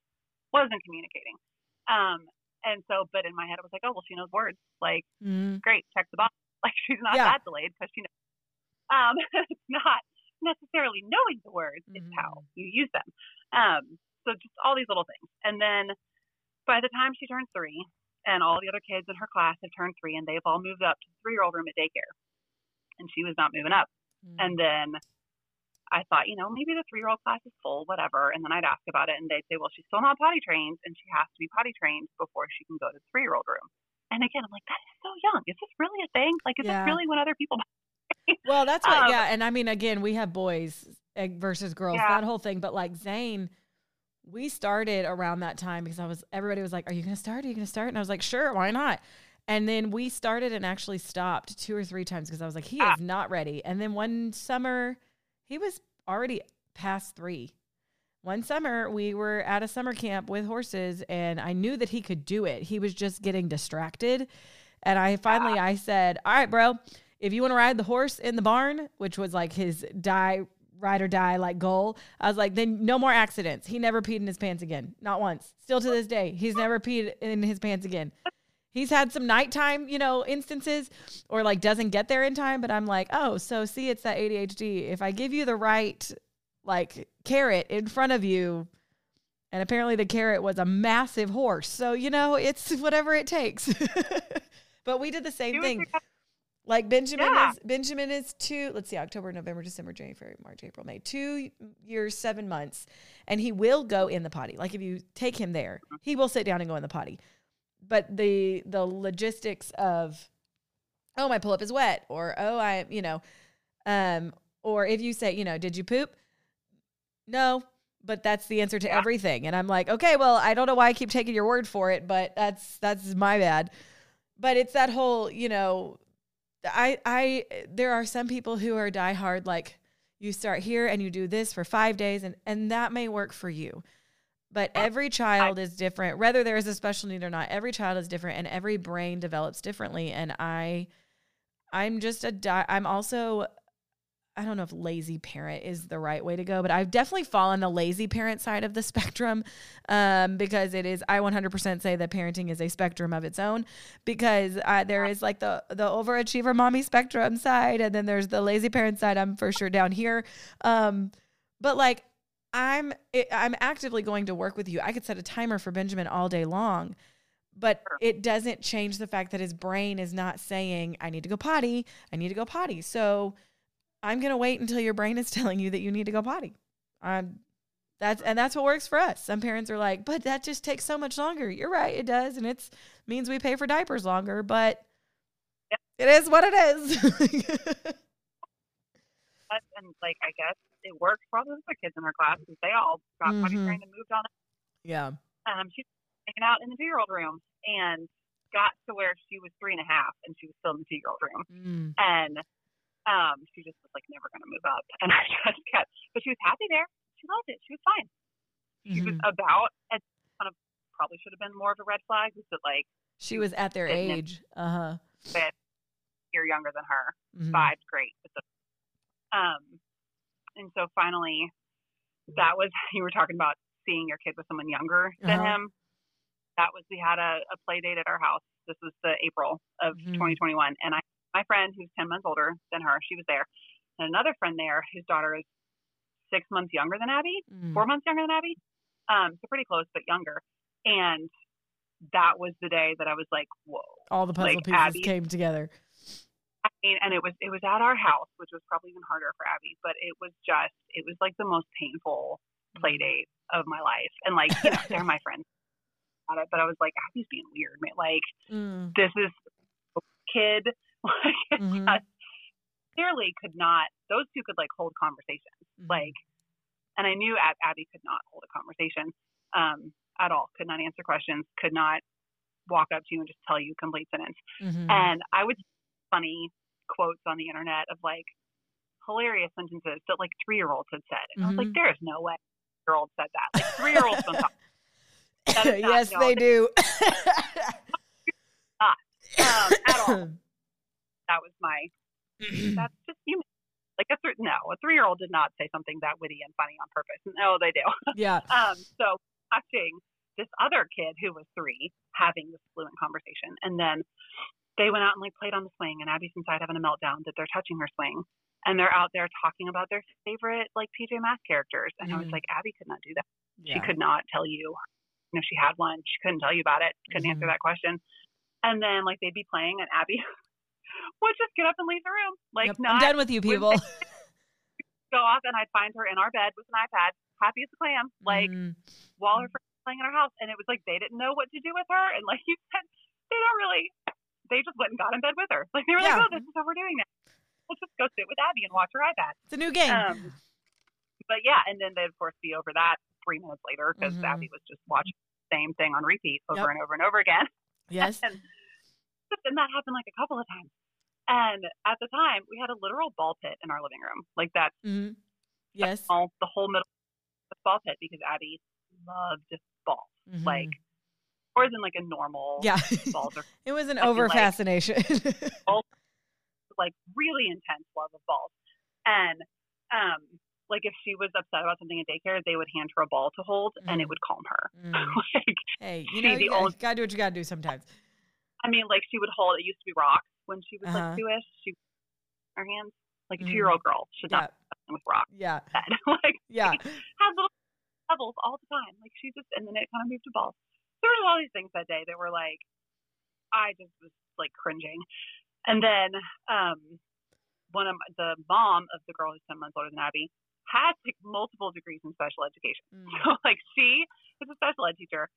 wasn't communicating. Um, and so, but in my head, I was like, oh, well, she knows words. Like, mm. great, check the box. Like, she's not yeah. that delayed because she knows. Um, it's not necessarily knowing the words, mm-hmm. it's how mm. you use them. Um, so just all these little things. And then by the time she turned three, and all the other kids in her class have turned three, and they've all moved up to the three year old room at daycare. And she was not moving up. Mm-hmm. And then I thought, you know, maybe the three year old class is full, whatever. And then I'd ask about it, and they'd say, well, she's still not potty trained, and she has to be potty trained before she can go to the three year old room. And again, I'm like, that is so young. Is this really a thing? Like, is yeah. this really when other people? well, that's what, um, yeah. And I mean, again, we have boys eh, versus girls, yeah. that whole thing. But like Zane, we started around that time because I was everybody was like, "Are you going to start? Are you going to start?" And I was like, "Sure, why not?" And then we started and actually stopped two or three times because I was like, "He ah. is not ready." And then one summer, he was already past three. One summer, we were at a summer camp with horses, and I knew that he could do it. He was just getting distracted, and I finally ah. I said, "All right, bro." If you want to ride the horse in the barn, which was like his die ride or die like goal. I was like, then no more accidents. He never peed in his pants again. Not once. Still to this day, he's never peed in his pants again. He's had some nighttime, you know, instances or like doesn't get there in time, but I'm like, oh, so see, it's that ADHD. If I give you the right like carrot in front of you, and apparently the carrot was a massive horse. So, you know, it's whatever it takes. but we did the same thing. Like Benjamin yeah. is Benjamin is two. Let's see, October, November, December, January, March, April, May. Two years, seven months, and he will go in the potty. Like if you take him there, he will sit down and go in the potty. But the the logistics of, oh my pull up is wet, or oh I you know, um, or if you say you know, did you poop? No, but that's the answer to yeah. everything. And I'm like, okay, well, I don't know why I keep taking your word for it, but that's that's my bad. But it's that whole, you know, I I there are some people who are diehard like you start here and you do this for 5 days and and that may work for you. But every child is different whether there is a special need or not. Every child is different and every brain develops differently and I I'm just a di- I'm also I don't know if lazy parent is the right way to go, but I've definitely fallen the lazy parent side of the spectrum um, because it is. I 100% say that parenting is a spectrum of its own because uh, there is like the the overachiever mommy spectrum side, and then there's the lazy parent side. I'm for sure down here, um, but like I'm I'm actively going to work with you. I could set a timer for Benjamin all day long. But it doesn't change the fact that his brain is not saying, I need to go potty. I need to go potty. So, I'm going to wait until your brain is telling you that you need to go potty. Um, that's and that's what works for us. Some parents are like, but that just takes so much longer. You're right, it does, and it's means we pay for diapers longer, but it is what it is. and like I guess it works for all the other kids in her class because they all got mm-hmm. potty trained and moved on. Yeah. Um, she's hanging out in the two year old room and got to where she was three and a half and she was still in the two year old room. Mm. And um, she just was like never going to move up, and I just kept. But she was happy there. She loved it. She was fine. She mm-hmm. was about as kind of probably should have been more of a red flag. Was that like she was at their age? Uh huh. But you're younger than her. Mm-hmm. Five's great. A, um, and so finally, that was you were talking about seeing your kid with someone younger than uh-huh. him. That was we had a, a play date at our house. This was the April of mm-hmm. 2021, and I my friend who's 10 months older than her, she was there. And another friend there, whose daughter is six months younger than Abby, mm. four months younger than Abby. Um, so pretty close, but younger. And that was the day that I was like, whoa. All the puzzle like, pieces Abby, came together. I mean, and it was it was at our house, which was probably even harder for Abby, but it was just it was like the most painful play mm. date of my life. And like, you know, they're my friends but I was like, Abby's being weird, man. Like, mm. this is a kid like mm-hmm. just clearly could not. Those two could like hold conversations. Mm-hmm. Like, and I knew Ab- Abby could not hold a conversation um, at all. Could not answer questions. Could not walk up to you and just tell you a complete sentence. Mm-hmm. And I would funny quotes on the internet of like hilarious sentences that like three year olds had said. And I was like, mm-hmm. there is no way a year olds said that. Like three year olds don't talk. yes, they do. not um, at all. that was my mm-hmm. that's just human. Like a th- no, a three year old did not say something that witty and funny on purpose. No, they do. Yeah. um, so watching this other kid who was three having this fluent conversation, and then they went out and like played on the swing, and Abby's inside having a meltdown that they're touching her swing, and they're out there talking about their favorite like PJ Masks characters, and I was Mhm. like, Abby could not do that. yeah. She could not tell you. You know, she had one. She couldn't tell you about it. Couldn't answer Mhm. that question. And then like they'd be playing, and Abby would just get up and leave the room, like Yep, not I'm done with you people. go off, and I'd find her in our bed with an iPad, happy as a clam, like Mhm. while her friends playing in our house. And it was like they didn't know what to do with her, and like you said, they don't really. They just went and got in bed with her. Like they were Yeah. like, "Oh, this is what we're doing now. Let's just go sit with Abby and watch her iPad." it's a new game. Um, but yeah, and then they'd of course be over that three minutes later because Mhm. Abby was just watching the same thing on repeat over Yep. and over and over again. yes. And, and that happened like a couple of times. And at the time, we had a literal ball pit in our living room, like that Mm-hmm. Yes. all the whole middle of the ball pit because Abby loved balls, Mhm. like more than like a normal yeah. balls it was an over like- fascination. like really intense love of balls. And um, like if she was upset about something in daycare, they would hand her a ball to hold, and it Mm. would calm her. Mm. like Hey, you know, the you gotta, only- gotta do what you gotta do sometimes. I mean, like she would hold. It used to be rocks when she was Uh-huh. like two-ish. She her hands like a Mhm. two-year-old girl should Yeah. not with rocks. Yeah. Like Yeah. had little pebbles all the time. Like she just, and then it kind of moved to balls. There was all these things that day that were like, I just was like cringing. And then um, one of my, the mom of the girl who's ten months older than Abby had like multiple degrees in special education. Mm. So like she was a special ed teacher.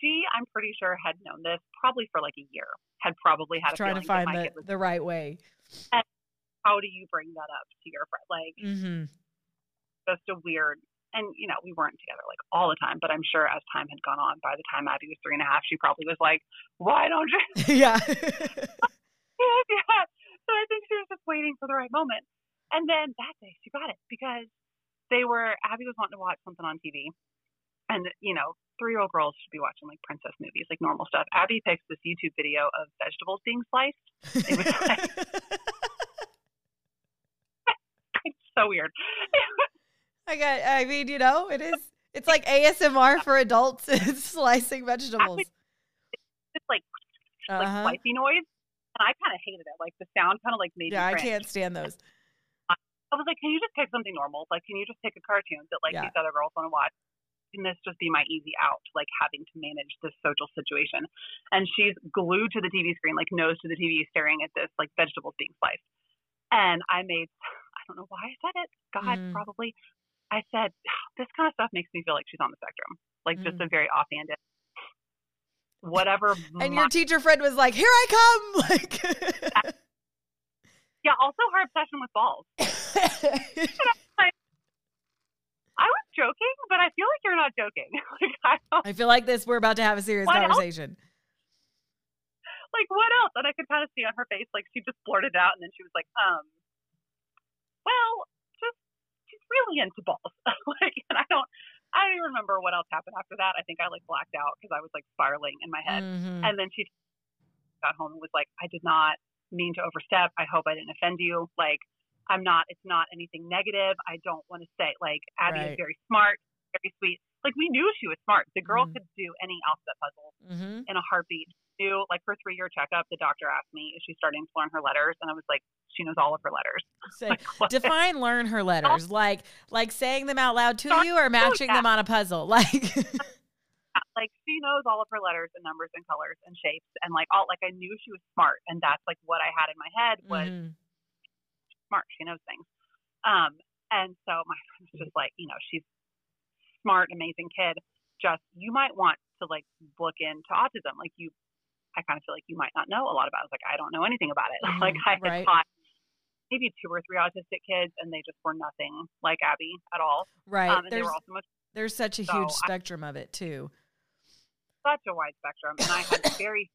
She, I'm pretty sure, had known this probably for like a year. Had probably had a Trying to find the, was. the right way. How do you bring that up to your friend? Like hmm just a weird and you know we weren't together like all the time but i'm sure as time had gone on by the time abby was three and a half she probably was like why don't you yeah. yeah so i think she was just waiting for the right moment. And then that day she got it because they were abby was wanting to watch something on tv and you know three year old girls should be watching like princess movies like normal stuff. Abby picks this youtube video of vegetables being sliced. It was like- it's so weird I got. I mean, you know, it is. It's like ASMR for adults. It's slicing vegetables. it's like like Uh-huh. slicey noise and i kind of hated it like the sound kind of like made Yeah, me I can't stand those. I was like, can you just pick something normal? Like, can you just pick a cartoon that like Yeah. these other girls want to watch? Can this just be my easy out, like having to manage this social situation? And she's glued to the TV screen, like nose to the TV, staring at this like vegetables being sliced. And I made, I don't know why I said it. God, Mhm. probably. I said, this kind of stuff makes me feel like she's on the spectrum, like just a very offhanded, whatever. And your teacher friend was like, "Here I come!" Like, yeah. Also, her obsession with balls. I was joking, but I feel like you're not joking. like I I feel like this. We're about to have a serious What else? conversation. like what else? And I could kind of see on her face, like she just blurted out, and then she was like, um, well, really into balls. like, and I don't, I don't even remember what else happened after that. I think I like blacked out because I was like spiraling in my head. Mhm. And then she got home and was like, I did not mean to overstep. I hope I didn't offend you. Like, I'm not, it's not anything negative. I don't want to say, like, Abby Right. is very smart, very sweet. Like, we knew she was smart. The girl Mhm. could do any alphabet puzzle Mhm. in a heartbeat. Knew, like, her three year checkup, the doctor asked me, is she starting to learn her letters? And I was like, she knows all of her letters. Say, Like, what? define learn her letters. Like like saying them out loud to you or matching yeah. them on a puzzle. Like like she knows all of her letters and numbers and colors and shapes and like all like I knew she was smart and that's like what I had in my head was Mhm. smart. She knows things. Um, and so my friend was just like, you know, she's smart, amazing kid. Just you might want to like look into autism. Like you, I kind of feel like you might not know a lot about. it. I was like, I don't know anything about it. Mhm, like I had right. taught maybe two or three autistic kids, and they just were nothing like Abby at all. right. Um, there's much there's such a so huge I- spectrum of it too. such a wide spectrum, and I had very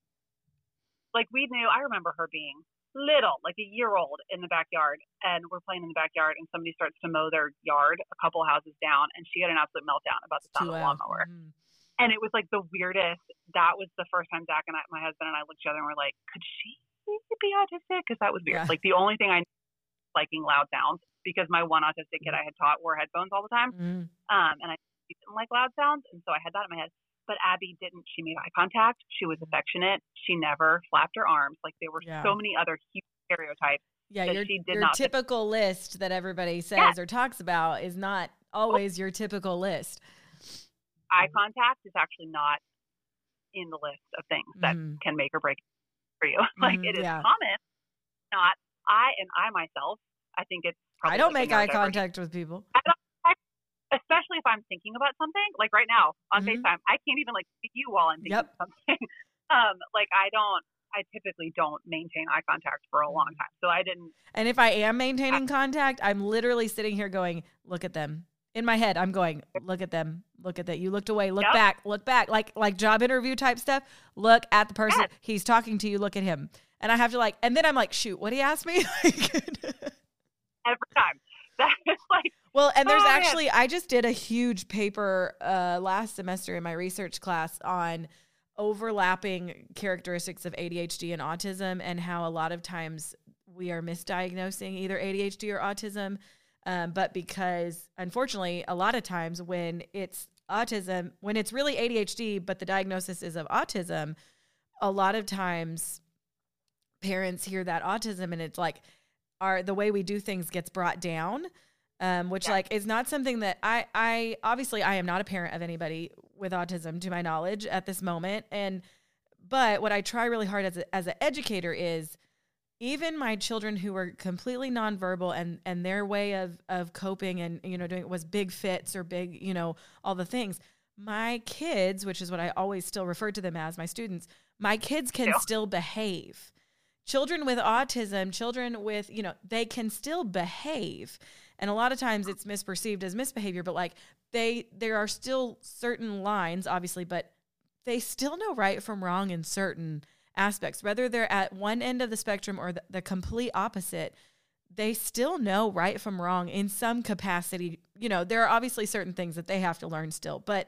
like we knew. I remember her being little, like a year old, in the backyard, and we're playing in the backyard, and somebody starts to mow their yard a couple houses down, and she had an absolute meltdown about the sound of the lawnmower, Mhm. And it was like the weirdest. That was the first time Zach and I, my husband and I looked at each other and were like, could she be autistic? Because that was weird. Yeah. Like the only thing I knew was liking loud sounds. because my one autistic kid I had taught wore headphones all the time. Mm. Um, and I didn't like loud sounds. And so I had that in my head. But Abby didn't. She made eye contact. She was affectionate. She never flapped her arms. Like there were Yeah. so many other huge stereotypes. Yeah, your, she did your not fit. typical list that everybody says Yes. or talks about is not always your typical list. Eye contact is actually not in the list of things that Mhm. can make or break for you. like Mhm, it is yeah. common. Not I and I myself. I think it's. I don't like make eye contact with people. especially if I'm thinking about something. Like right now on Mhm. FaceTime, I can't even like see you while I'm thinking Yep. of something. um, like I don't. I typically don't maintain eye contact for a long Mm-hmm. time. So I didn't. And if I am maintaining contact, I'm literally sitting here going, look at them. In my head, I'm going, look at them. Look at that. You looked away. Look Yep. back. Look back. Like like job interview type stuff. Look at the person. Yes. He's talking to you. Look at him. And I have to like, and then I'm like, shoot, what he asked me? every time. That is like Well, and there's Oh, actually I just did a huge paper uh, last semester in my research class on overlapping characteristics of ADHD and autism and how a lot of times we are misdiagnosing either ADHD or autism. Um, but because unfortunately, a lot of times when it's autism, when it's really ADHD, but the diagnosis is of autism, a lot of times parents hear that autism and it's like our the way we do things gets brought down um, which Yeah. like is not something that I I obviously I am not a parent of anybody with autism to my knowledge at this moment and but what I try really hard as a, as an educator is even my children who were completely nonverbal and and their way of of coping and you know doing it was big fits or big you know all the things. My kids which is what I always still refer to them as my students my kids can Yeah. still behave. Children with autism children with you know they can still behave. And a lot of times it's misperceived as misbehavior but like they there are still certain lines obviously but they still know right from wrong in certain aspects whether they're at one end of the spectrum or the, the complete opposite they still know right from wrong in some capacity. You know there are obviously certain things that they have to learn still but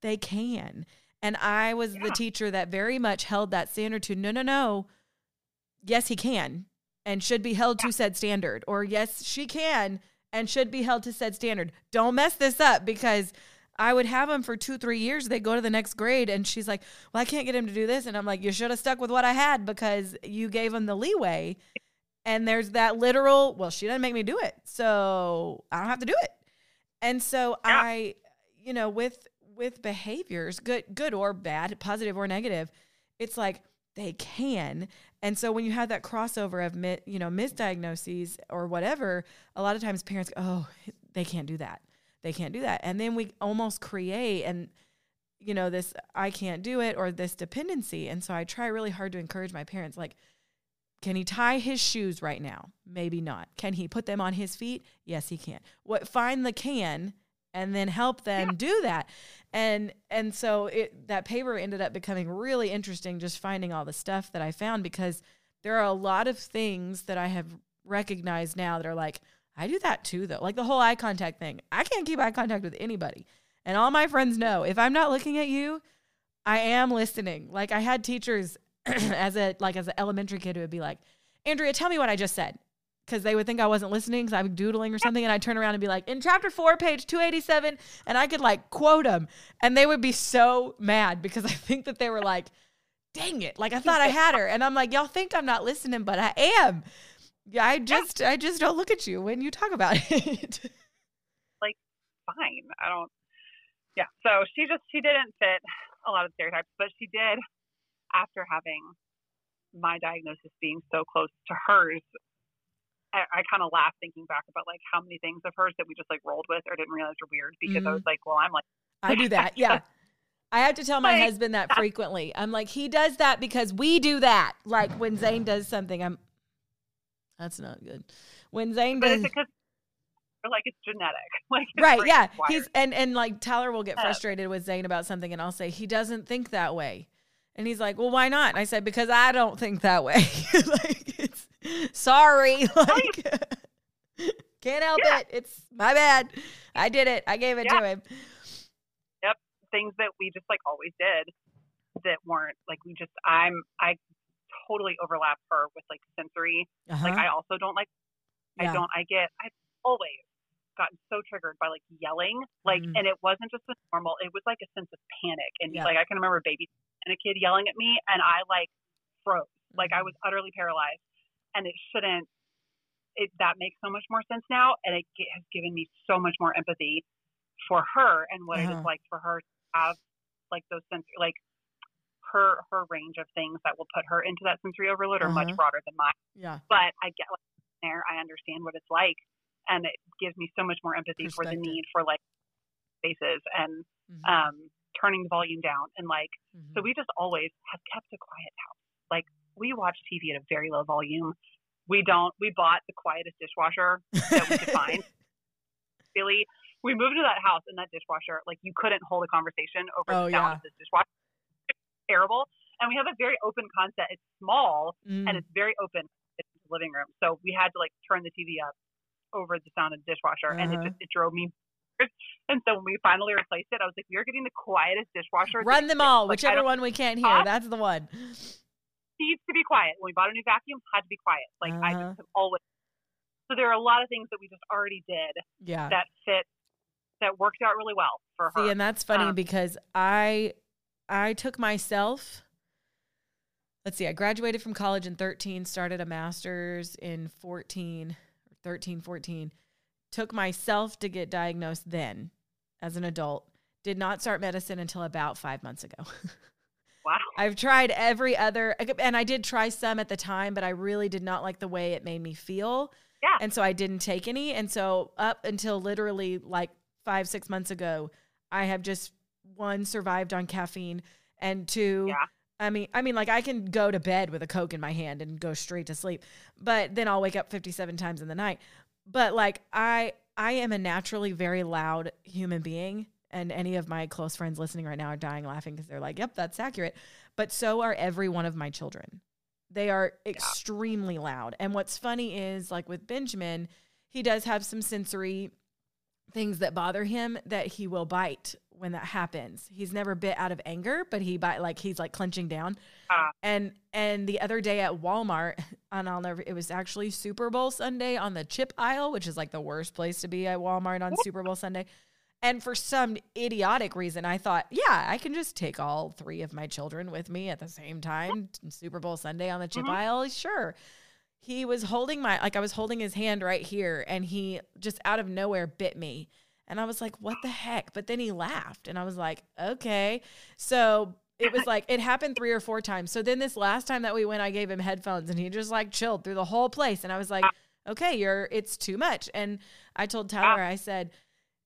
they can. And i was the teacher that very much held that standard to no no no. Yes he can and should be held to said standard or yes she can and should be held to said standard. Don't mess this up because i would have him for two three years. They go to the next grade and she's like well i can't get him to do this. And i'm like you should have stuck with what i had because you gave him the leeway. And there's that literal well she doesn't make me do it so i don't have to do it. And so Yeah. i you know with with behaviors good good or bad positive or negative it's like they can. And so when you have that crossover of mi- you know misdiagnoses or whatever a lot of times parents go oh they can't do that they can't do that. And then we almost create and you know this i can't do it or this dependency. And so i try really hard to encourage my parents like can he tie his shoes right now? Maybe not. Can he put them on his feet? Yes he can. What find the can and then help them do that. And and so it that paper ended up becoming really interesting just finding all the stuff that i found because there are a lot of things that i have recognized now that are like i do that too though like the whole eye contact thing. I can't keep eye contact with anybody. And all my friends know if i'm not looking at you i am listening. Like i had teachers as a like as an elementary kid who would be like andrea tell me what i just said. Because they would think I wasn't listening because I'm doodling or something, and I'd turn around and be like, "In chapter four, page two eighty seven, and I could like quote them, and they would be so mad because I think that they were like, "Dang it!" Like I thought I had her, and I'm like, "Y'all think I'm not listening, but I am." Yeah, I just I just don't look at you when you talk about it. Like fine. I don't. Yeah. So she just she didn't fit a lot of stereotypes, but she did after having my diagnosis being so close to hers. I, I kind of laugh thinking back about like how many things of hers that we just like rolled with or didn't realize were weird because I Mhm. was like, well, I'm like, I do that. Yeah. I have to tell my Like, husband that frequently. I'm like, he does that because we do that. Like when Zane does something, I'm that's not good. When Zane but does it's because like it's genetic, like it's right yeah wired. he's and and like tyler will get Yeah. frustrated with zane about something and i'll say he doesn't think that way and he's like well why not and i said because i don't think that way like it's sorry like can't help Yeah. it it's my bad i did it i gave it Yeah. to him Yep, things that we just like always did that weren't like we just I'm I totally overlap her with like sensory. uh-huh. Like I also don't like I don't I get I always gotten so triggered by like yelling, like, Mhm. and it wasn't just a normal. It was like a sense of panic, and Yeah. like I can remember a baby and a kid yelling at me, and I like froze, like Mm-hmm. I was utterly paralyzed, and it shouldn't. It that makes so much more sense now, and it has given me so much more empathy for her and what it Uh-huh. is like for her to have like those sensory like her her range of things that will put her into that sensory overload are Uh-huh. much broader than mine Yeah. but I get like there, I understand what it's like, and it gives me so much more empathy for the need for like spaces and Mhm. um, turning the volume down. And like, so Mhm. we just always have kept a quiet house. Like, we watch TV at a very low volume. We don't. We bought the quietest dishwasher that we could find. Really, we moved to that house, and that dishwasher, like, you couldn't hold a conversation over Oh, the sound yeah. of this dishwasher. It's terrible. And we have a very open concept. It's small, Mm. and it's very open in the living room. So we had to like turn the TV up over the sound of the dishwasher, and it Uh-huh. just it drove me. And so when we finally replaced it, I was like, "We are getting the quietest dishwasher. Run them all, Like, I whichever one we can't hear. That's the one. needs to be quiet." When we bought a new vacuum, had to be quiet. Like I Uh-huh. just have always. So there are a lot of things that we just already did Yeah. that fit that worked out really well for her. See, and that's funny Um, because I I took myself let's see, I graduated from college in 13, started a master's in 14, 13, 14. Took myself to get diagnosed then as an adult. Did not start medicine until about five months ago. wow. I've tried every other, and I did try some at the time, but I really did not like the way it made me feel. Yeah. And so I didn't take any. And so up until literally like five, six months ago, I have just one survived on caffeine and two, Yeah. I mean, I mean, like I can go to bed with a Coke in my hand and go straight to sleep, but then I'll wake up 57 times in the night. But like I, I am a naturally very loud human being. And any of my close friends listening right now are dying laughing because they're like, yep, that's accurate. But so are every one of my children. They are extremely loud. And what's funny is like with Benjamin, he does have some sensory things that bother him that he will bite when that happens. He's never bit out of anger, but he bite like he's like clenching down. Ah. And and the other day at Walmart, and I'll never it was actually Super Bowl Sunday on the chip aisle, which is like the worst place to be at Walmart on Super Bowl Sunday. And for some idiotic reason, I thought, yeah, I can just take all three of my children with me at the same time. Super Bowl Sunday on the chip Mhm. aisle, sure. He was holding my, like, I was holding his hand right here, and he just out of nowhere bit me. And I was like, what the heck? But then he laughed, and I was like, okay. So it was like, it happened three or four times. So then this last time that we went, I gave him headphones, and he just like chilled through the whole place. And I was like, okay, you're, it's too much. And I told Tyler, I said,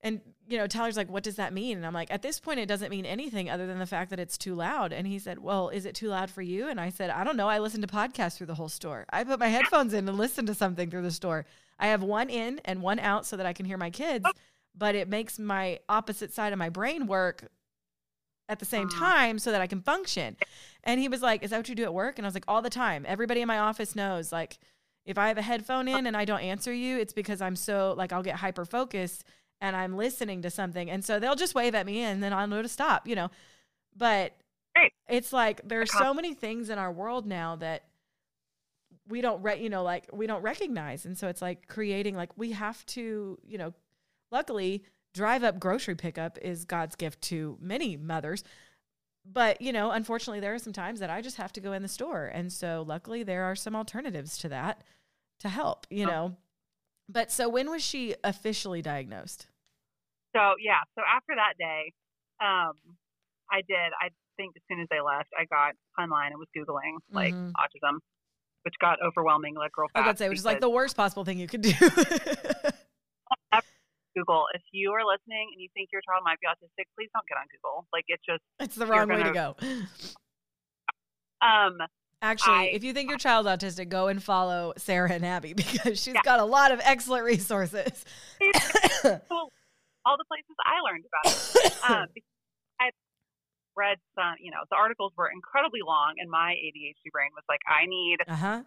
and you know, Tyler's like, what does that mean? And I'm like, at this point, it doesn't mean anything other than the fact that it's too loud. And he said, well, is it too loud for you? And I said, I don't know. I listen to podcasts through the whole store. I put my headphones in and listen to something through the store. I have one in and one out so that I can hear my kids, but it makes my opposite side of my brain work at the same Mm. time so that I can function. And he was like, Is that what you do at work? And I was like, All the time. Everybody in my office knows. Like, if I have a headphone in and I don't answer you, it's because I'm so, like, I'll get hyper focused and I'm listening to something. And so they'll just wave at me and then I'll know to stop, you know. But it's like there's so many things in our world now that we don't re- you know like we don't recognize and so it's like creating like we have to you know luckily drive up grocery pickup is god's gift to many mothers but you know unfortunately there are some times that i just have to go in the store and so luckily there are some alternatives to that to help you Oh. know but so when was she officially diagnosed So yeah, so after that day, um, I did. I think as soon as they left, I got online and was googling like Mhm. autism, which got overwhelming like real i fast. about to say which is like the worst possible thing you could do Google. If you are listening and you think your child might be autistic, please don't get on Google. Like it's just it's the wrong way to gonna- go um Actually, I- if you think your child's autistic, go and follow Sara and Abby because she's Yeah. got a lot of excellent resources. all the places I learned about it. Um, I read some, you know, the articles were incredibly long, and my ADHD brain was like, I need, uh huh.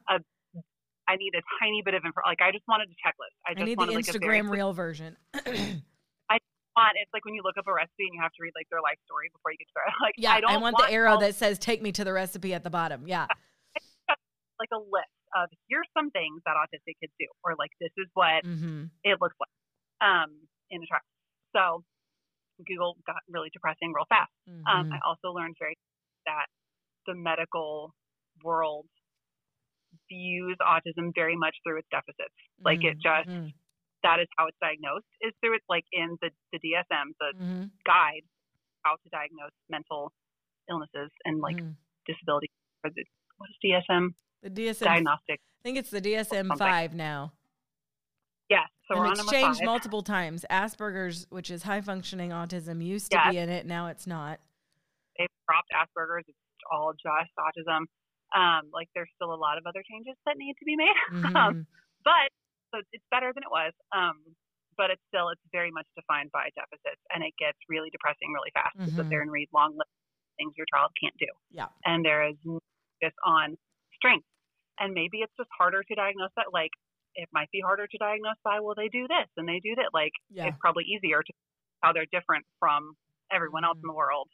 I need a tiny bit of info. Like, I just wanted a checklist. I I just need the wanted like a Instagram reel version. I want. It's like when you look up a recipe and you have to read like their life story before you get started. Like, yeah, I don't want, the arrow all- that says "Take me to the recipe" at the bottom. Yeah, like a list of here's some things that autistic kids do, or like this is what Mm-hmm. it looks like um, in a trial. So Google got really depressing real fast. Um, Mm-hmm. I also learned very that the medical world views autism very much through its deficits. Like it just Mhm. that is how it's diagnosed is through it. Like in the the DSM, the Mhm. guide how to diagnose mental illnesses and like Mhm. disability. Or the, what is DSM? the DSM. Diagnostic. I think it's the DSM five now. Yes. So we're and it's changed multiple times. Asperger's, which is high functioning autism, used to Yes. be in it. Now it's not. They've dropped Asperger's. It's all just autism. Um, like there's still a lot of other changes that need to be made. Um, Mhm. but so it's better than it was. Um, but it's still it's very much defined by deficits, and it gets really depressing really fast. to sit there and read long lists of things your child can't do. Yeah. And there is focus on strength, and maybe it's just harder to diagnose that. Like it might be harder to diagnose by well they do this and they do that. Like Yeah. it's probably easier to how they're different from everyone else Mhm. in the world.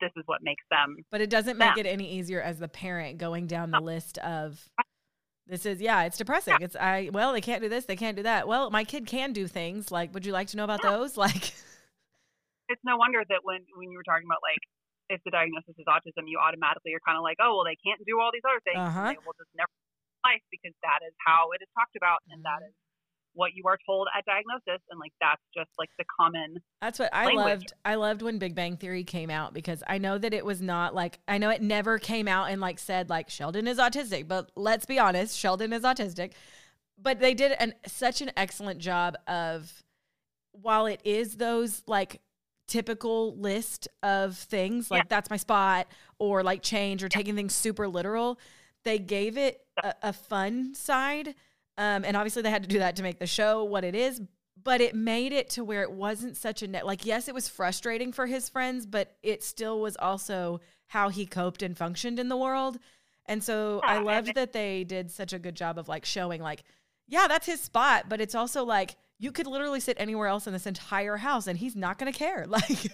This is what makes them But it doesn't make Yeah. it any easier as the parent going down the No. list of this is yeah, it's depressing. It's I well, they can't do this, they can't do that. Well, my kid can do things. Like, would you like to know about Yeah. those? Like it's no wonder that when when you were talking about like if the diagnosis is autism, you automatically are kind of like, oh well, they can't do all these other things, Uh-huh. they will just never life because that is how it is talked about, and that Mhm. is what you are told at diagnosis, and like that's just like the common. That's what I language. loved. I loved when Big Bang Theory came out because I know that it was not like I know it never came out and like said like Sheldon is autistic, but let's be honest, Sheldon is autistic. But they did an such an excellent job of while it is those like typical list of things like Yeah. that's my spot or like change or taking things super literal, they gave it a, a fun side. Um, and obviously they had to do that to make the show what it is, but it made it to where it wasn't such a net like yes it was frustrating for his friends but it still was also how he coped and functioned in the world and so i Yeah, and loved that they did such a good job of like showing like yeah that's his spot but it's also like you could literally sit anywhere else in this entire house and he's not going to care like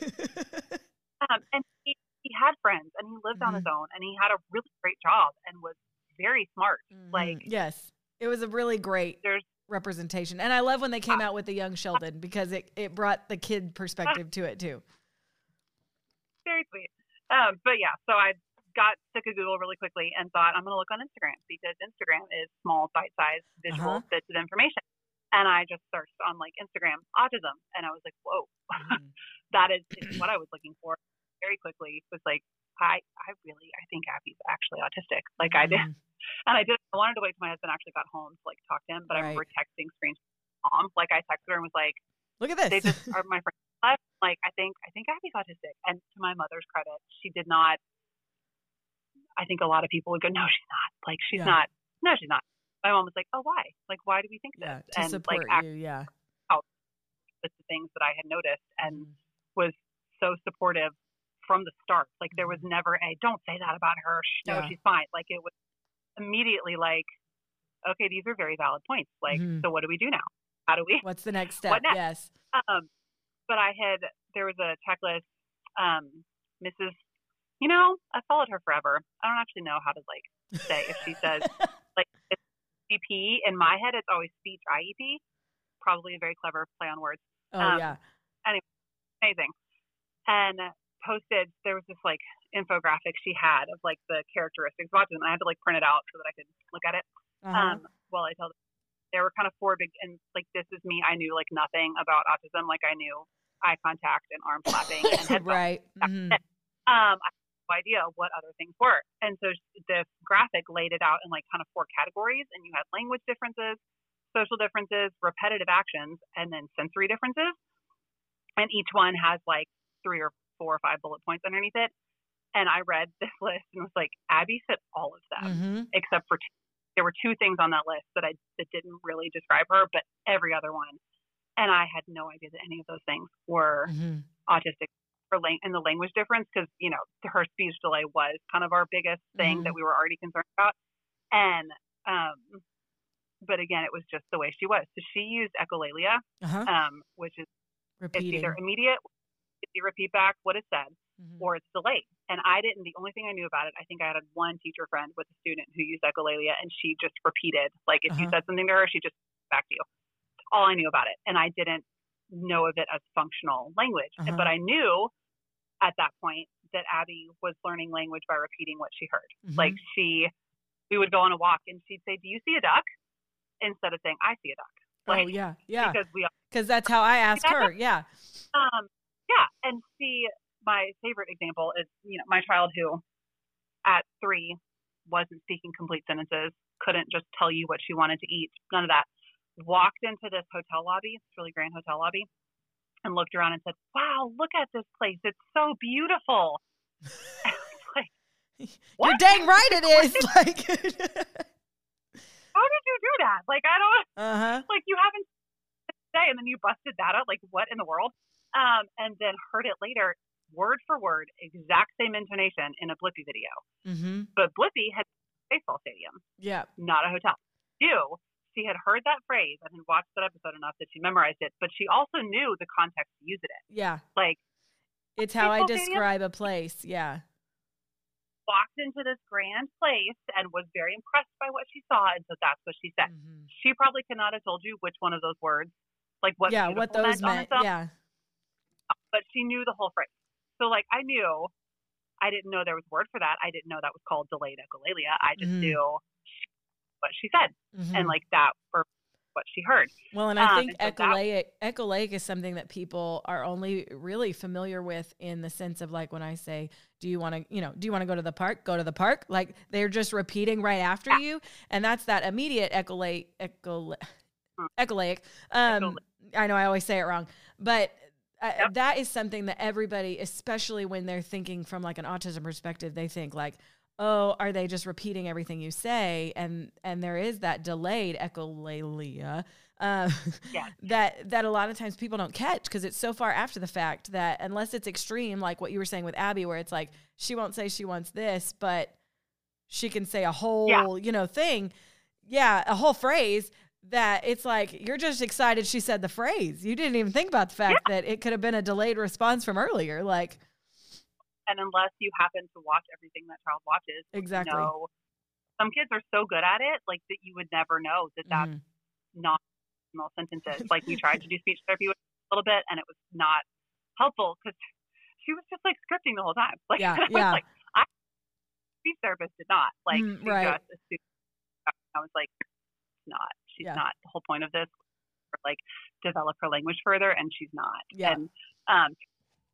Um, and he, he had friends, and he lived on his Mm-hmm. own, and he had a really great job, and was very smart. Like Mhm. yes it was a really great there's representation and i love when they came out with the young sheldon because it, it brought the kid perspective to it too very sweet. Um, but yeah, so I got sick of Google really quickly and thought I'm going to look on Instagram because Instagram is small, bite-sized visual Uh-huh. bits of information. And I just searched on like Instagram autism, and I was like, whoa, Mhm. that is what I was looking for. Very quickly was like, I I really I think Abby's actually autistic. Like I did, Mhm. and I did. I wanted to wait till my husband actually got home to like talk to him, but I remember texting screen mom. Like I texted her and was like, look at this they just are my friends. left. Like I think I think Abby's autistic, and to my mother's credit, she did not. I think a lot of people would go, no, she's not. Like she's Yeah. not. No, she's not. My mom was like, oh, why? Like why do we think this? yeah to and support like you yeah with the things that I had noticed, and Mhm. was so supportive from the start. Like there was never a don't say that about her. No, Mm-hmm. Yeah. she's fine. Like it was immediately like, okay, these are very valid points. Like, Mhm. so what do we do now? How do we? What's the next step? What next? Yes. Um, but I had there was a checklist. Um, Mrs. You know, I followed her forever. I don't actually know how to like say if she says like it's CP. In my head, it's always speech IEP. Probably a very clever play on words. oh um, yeah. Amazing. And posted there was this like infographic she had of like the characteristics of autism. I had to like print it out so that I could look at it. Uh-huh. Um, while I tell them there were kind of four big and like this is me. I knew like nothing about autism. Like I knew eye contact and arm slapping and headphones. right. Mhm. Um, I had no idea what other things were. And so the graphic laid it out in like kind of four categories, and you had language differences, social differences, repetitive actions, and then sensory differences. And each one has like three or four or five bullet points underneath it. And I read this list and was like, Abby said all of them Mhm. except for two. there were two things on that list that I that didn't really describe her, but every other one. And I had no idea that any of those things were Mhm. autistic for lang- and the language difference because you know her speech delay was kind of our biggest thing Mhm. that we were already concerned about and um but again it was just the way she was so she used echolalia Uh-huh. um which is it's either immediate if you repeat back what is said mm-hmm. or it's delayed. And I didn't, the only thing I knew about it, I think I had one teacher friend with a student who used echolalia and she just repeated, like if uh-huh. you said something to her, she just back to you. all I knew about it. And I didn't know of it as functional language. Uh-huh. But I knew at that point that Abby was learning language by repeating what she heard. Mm-hmm. Like she, we would go on a walk and she'd say, Do you see a duck? Instead of saying, I see a duck. Oh, like, oh, yeah. Yeah. Because we, because that's how I ask her. Yeah. Um, yeah. And see, my favorite example is, you know, my child who at three wasn't speaking complete sentences, couldn't just tell you what she wanted to eat, none of that. Walked into this hotel lobby, it's really grand hotel lobby, and looked around and said, Wow, look at this place. It's so beautiful. like, You're dang right it is. like How did you do that? Like I don't uh-huh. like you haven't say and then you busted that out. Like what in the world? Um, and then heard it later word for word, exact same intonation in a Blippi video. Mm-hmm. But Blippi had a baseball stadium. Yeah. Not a hotel. You, she had heard that phrase and had watched that episode enough that she memorized it, but she also knew the context to use it in. Yeah. Like, it's how I describe stadium. a place. Yeah. Walked into this grand place and was very impressed by what she saw, and so that's what she said. Mm-hmm. She probably could not have told you which one of those words, like what yeah, what those meant. meant yeah, but she knew the whole phrase. So like I knew I didn't know there was a word for that. I didn't know that was called delayed echolalia. I just mm-hmm. knew what she said mm-hmm. and like that for what she heard. Well, and I um, think um, so echolaic, that, echolaic is something that people are only really familiar with in the sense of like when I say, do you want to, you know, do you want to go to the park? Go to the park. Like they're just repeating right after yeah. you. And that's that immediate echolaic, echolaic, hmm. echolaic. Um, I know I always say it wrong, but yep. that is something that everybody, especially when they're thinking from like an autism perspective, they think like, oh, are they just repeating everything you say? And and there is that delayed echolalia uh, yeah. that that a lot of times people don't catch because it's so far after the fact that unless it's extreme, like what you were saying with Abby, where it's like she won't say she wants this, but she can say a whole yeah. you know thing, yeah, a whole phrase that it's like you're just excited she said the phrase. You didn't even think about the fact yeah. that it could have been a delayed response from earlier. Like, and unless you happen to watch everything that child watches, exactly. You know, some kids are so good at it, like that you would never know that that's mm. not normal sentences. like we tried to do speech therapy with a little bit, and it was not helpful because she was just like scripting the whole time. Like, yeah, yeah. like, I, speech therapist did not like mm, right. I was like, not. She's yeah. not. The whole point of this, like develop her language further, and she's not. Yeah. And um,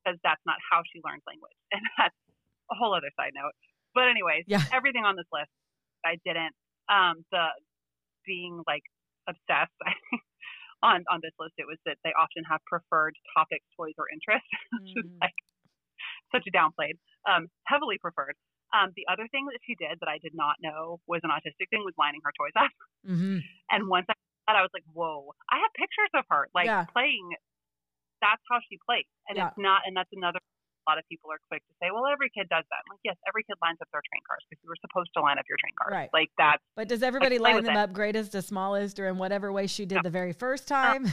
because that's not how she learns language, and that's a whole other side note. But anyways, yeah. everything on this list, I didn't. Um, the being like obsessed. on on this list, it was that they often have preferred topics, toys, or interests, which mm. is like such a downplayed. Um, heavily preferred. Um, the other thing that she did that I did not know was an autistic thing was lining her toys up. Mm-hmm. And once I that, I was like, whoa! I have pictures of her like yeah. playing. That's how she plays, and yeah. it's not. And that's another. A lot of people are quick to say, "Well, every kid does that." I'm like, yes, every kid lines up their train cars because you were supposed to line up your train cars. Right. Like that. But does everybody like, line them it. up greatest to smallest or in whatever way she did the very first time?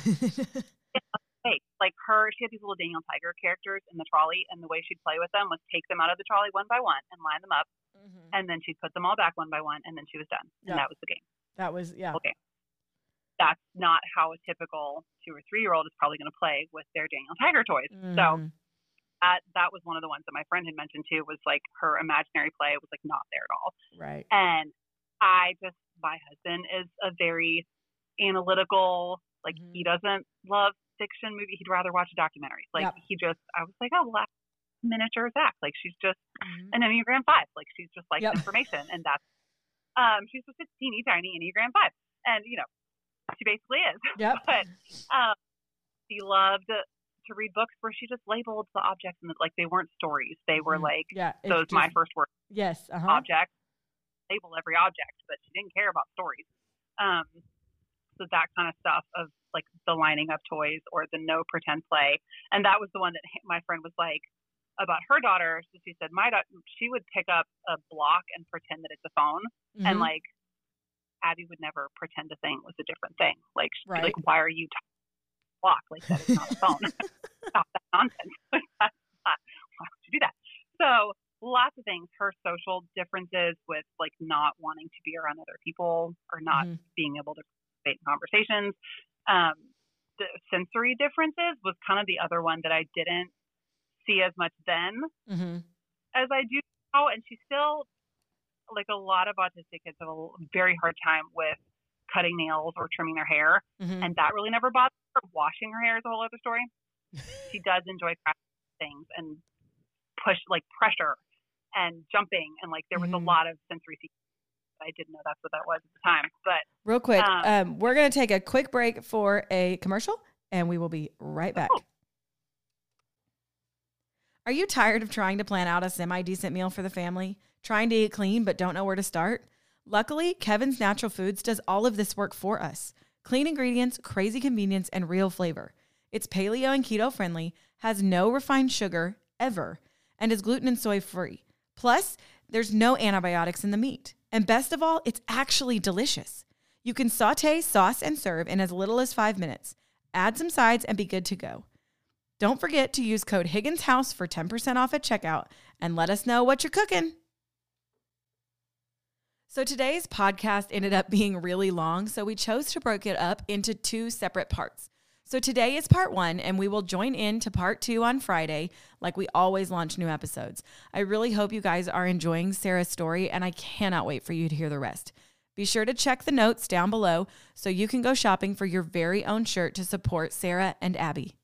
Like her, she had these little Daniel Tiger characters in the trolley, and the way she'd play with them was take them out of the trolley one by one and line them up, mm-hmm. and then she'd put them all back one by one, and then she was done, and that was the game. That was yeah. Okay. That's not how a typical two or three year old is probably going to play with their Daniel Tiger toys. Mm-hmm. So that that was one of the ones that my friend had mentioned too. Was like her imaginary play was like not there at all. Right. And I just my husband is a very analytical. Like mm-hmm. he doesn't love fiction movie. He'd rather watch a documentary. Like yep. he just, I was like, oh, well, miniature Zach. Like she's just mm-hmm. an Enneagram five. Like she's just like yep. information, and that's um, she's just a teeny tiny Enneagram five, and you know, she basically is. Yep. but um, she loved to read books where she just labeled the objects and like they weren't stories. They were mm-hmm. like yeah, those just, my first words. Yes. Uh-huh. Object. Label every object, but she didn't care about stories. Um, so that kind of stuff of like the lining up toys or the no pretend play. And that was the one that my friend was like about her daughter. So she said, my daughter, she would pick up a block and pretend that it's a phone. Mm-hmm. And like Abby would never pretend a thing was a different thing. Like, right. like why are you talking block? Like that is not a phone. Stop that nonsense. Not, why would you do that? So lots of things. Her social differences with like not wanting to be around other people or not mm-hmm. being able to participate in conversations. Um, the sensory differences was kind of the other one that I didn't see as much then mm-hmm. as I do now. And she still, like a lot of autistic kids, have a very hard time with cutting nails or trimming their hair, mm-hmm. and that really never bothered her. Washing her hair is a whole other story. she does enjoy things and push like pressure and jumping and like there was mm-hmm. a lot of sensory I didn't know that's what that was at the time. But real quick, um, um, we're going to take a quick break for a commercial, and we will be right back. Oh. Are you tired of trying to plan out a semi decent meal for the family? Trying to eat clean but don't know where to start? Luckily, Kevin's Natural Foods does all of this work for us. Clean ingredients, crazy convenience, and real flavor. It's paleo and keto friendly, has no refined sugar ever, and is gluten and soy free. Plus, there's no antibiotics in the meat. And best of all, it's actually delicious. You can saute, sauce, and serve in as little as five minutes. Add some sides and be good to go. Don't forget to use code Higgins House for 10% off at checkout and let us know what you're cooking. So today's podcast ended up being really long, so we chose to break it up into two separate parts. So today is part one, and we will join in to part two on Friday, like we always launch new episodes. I really hope you guys are enjoying Sara's story, and I cannot wait for you to hear the rest. Be sure to check the notes down below so you can go shopping for your very own shirt to support Sara and Abby.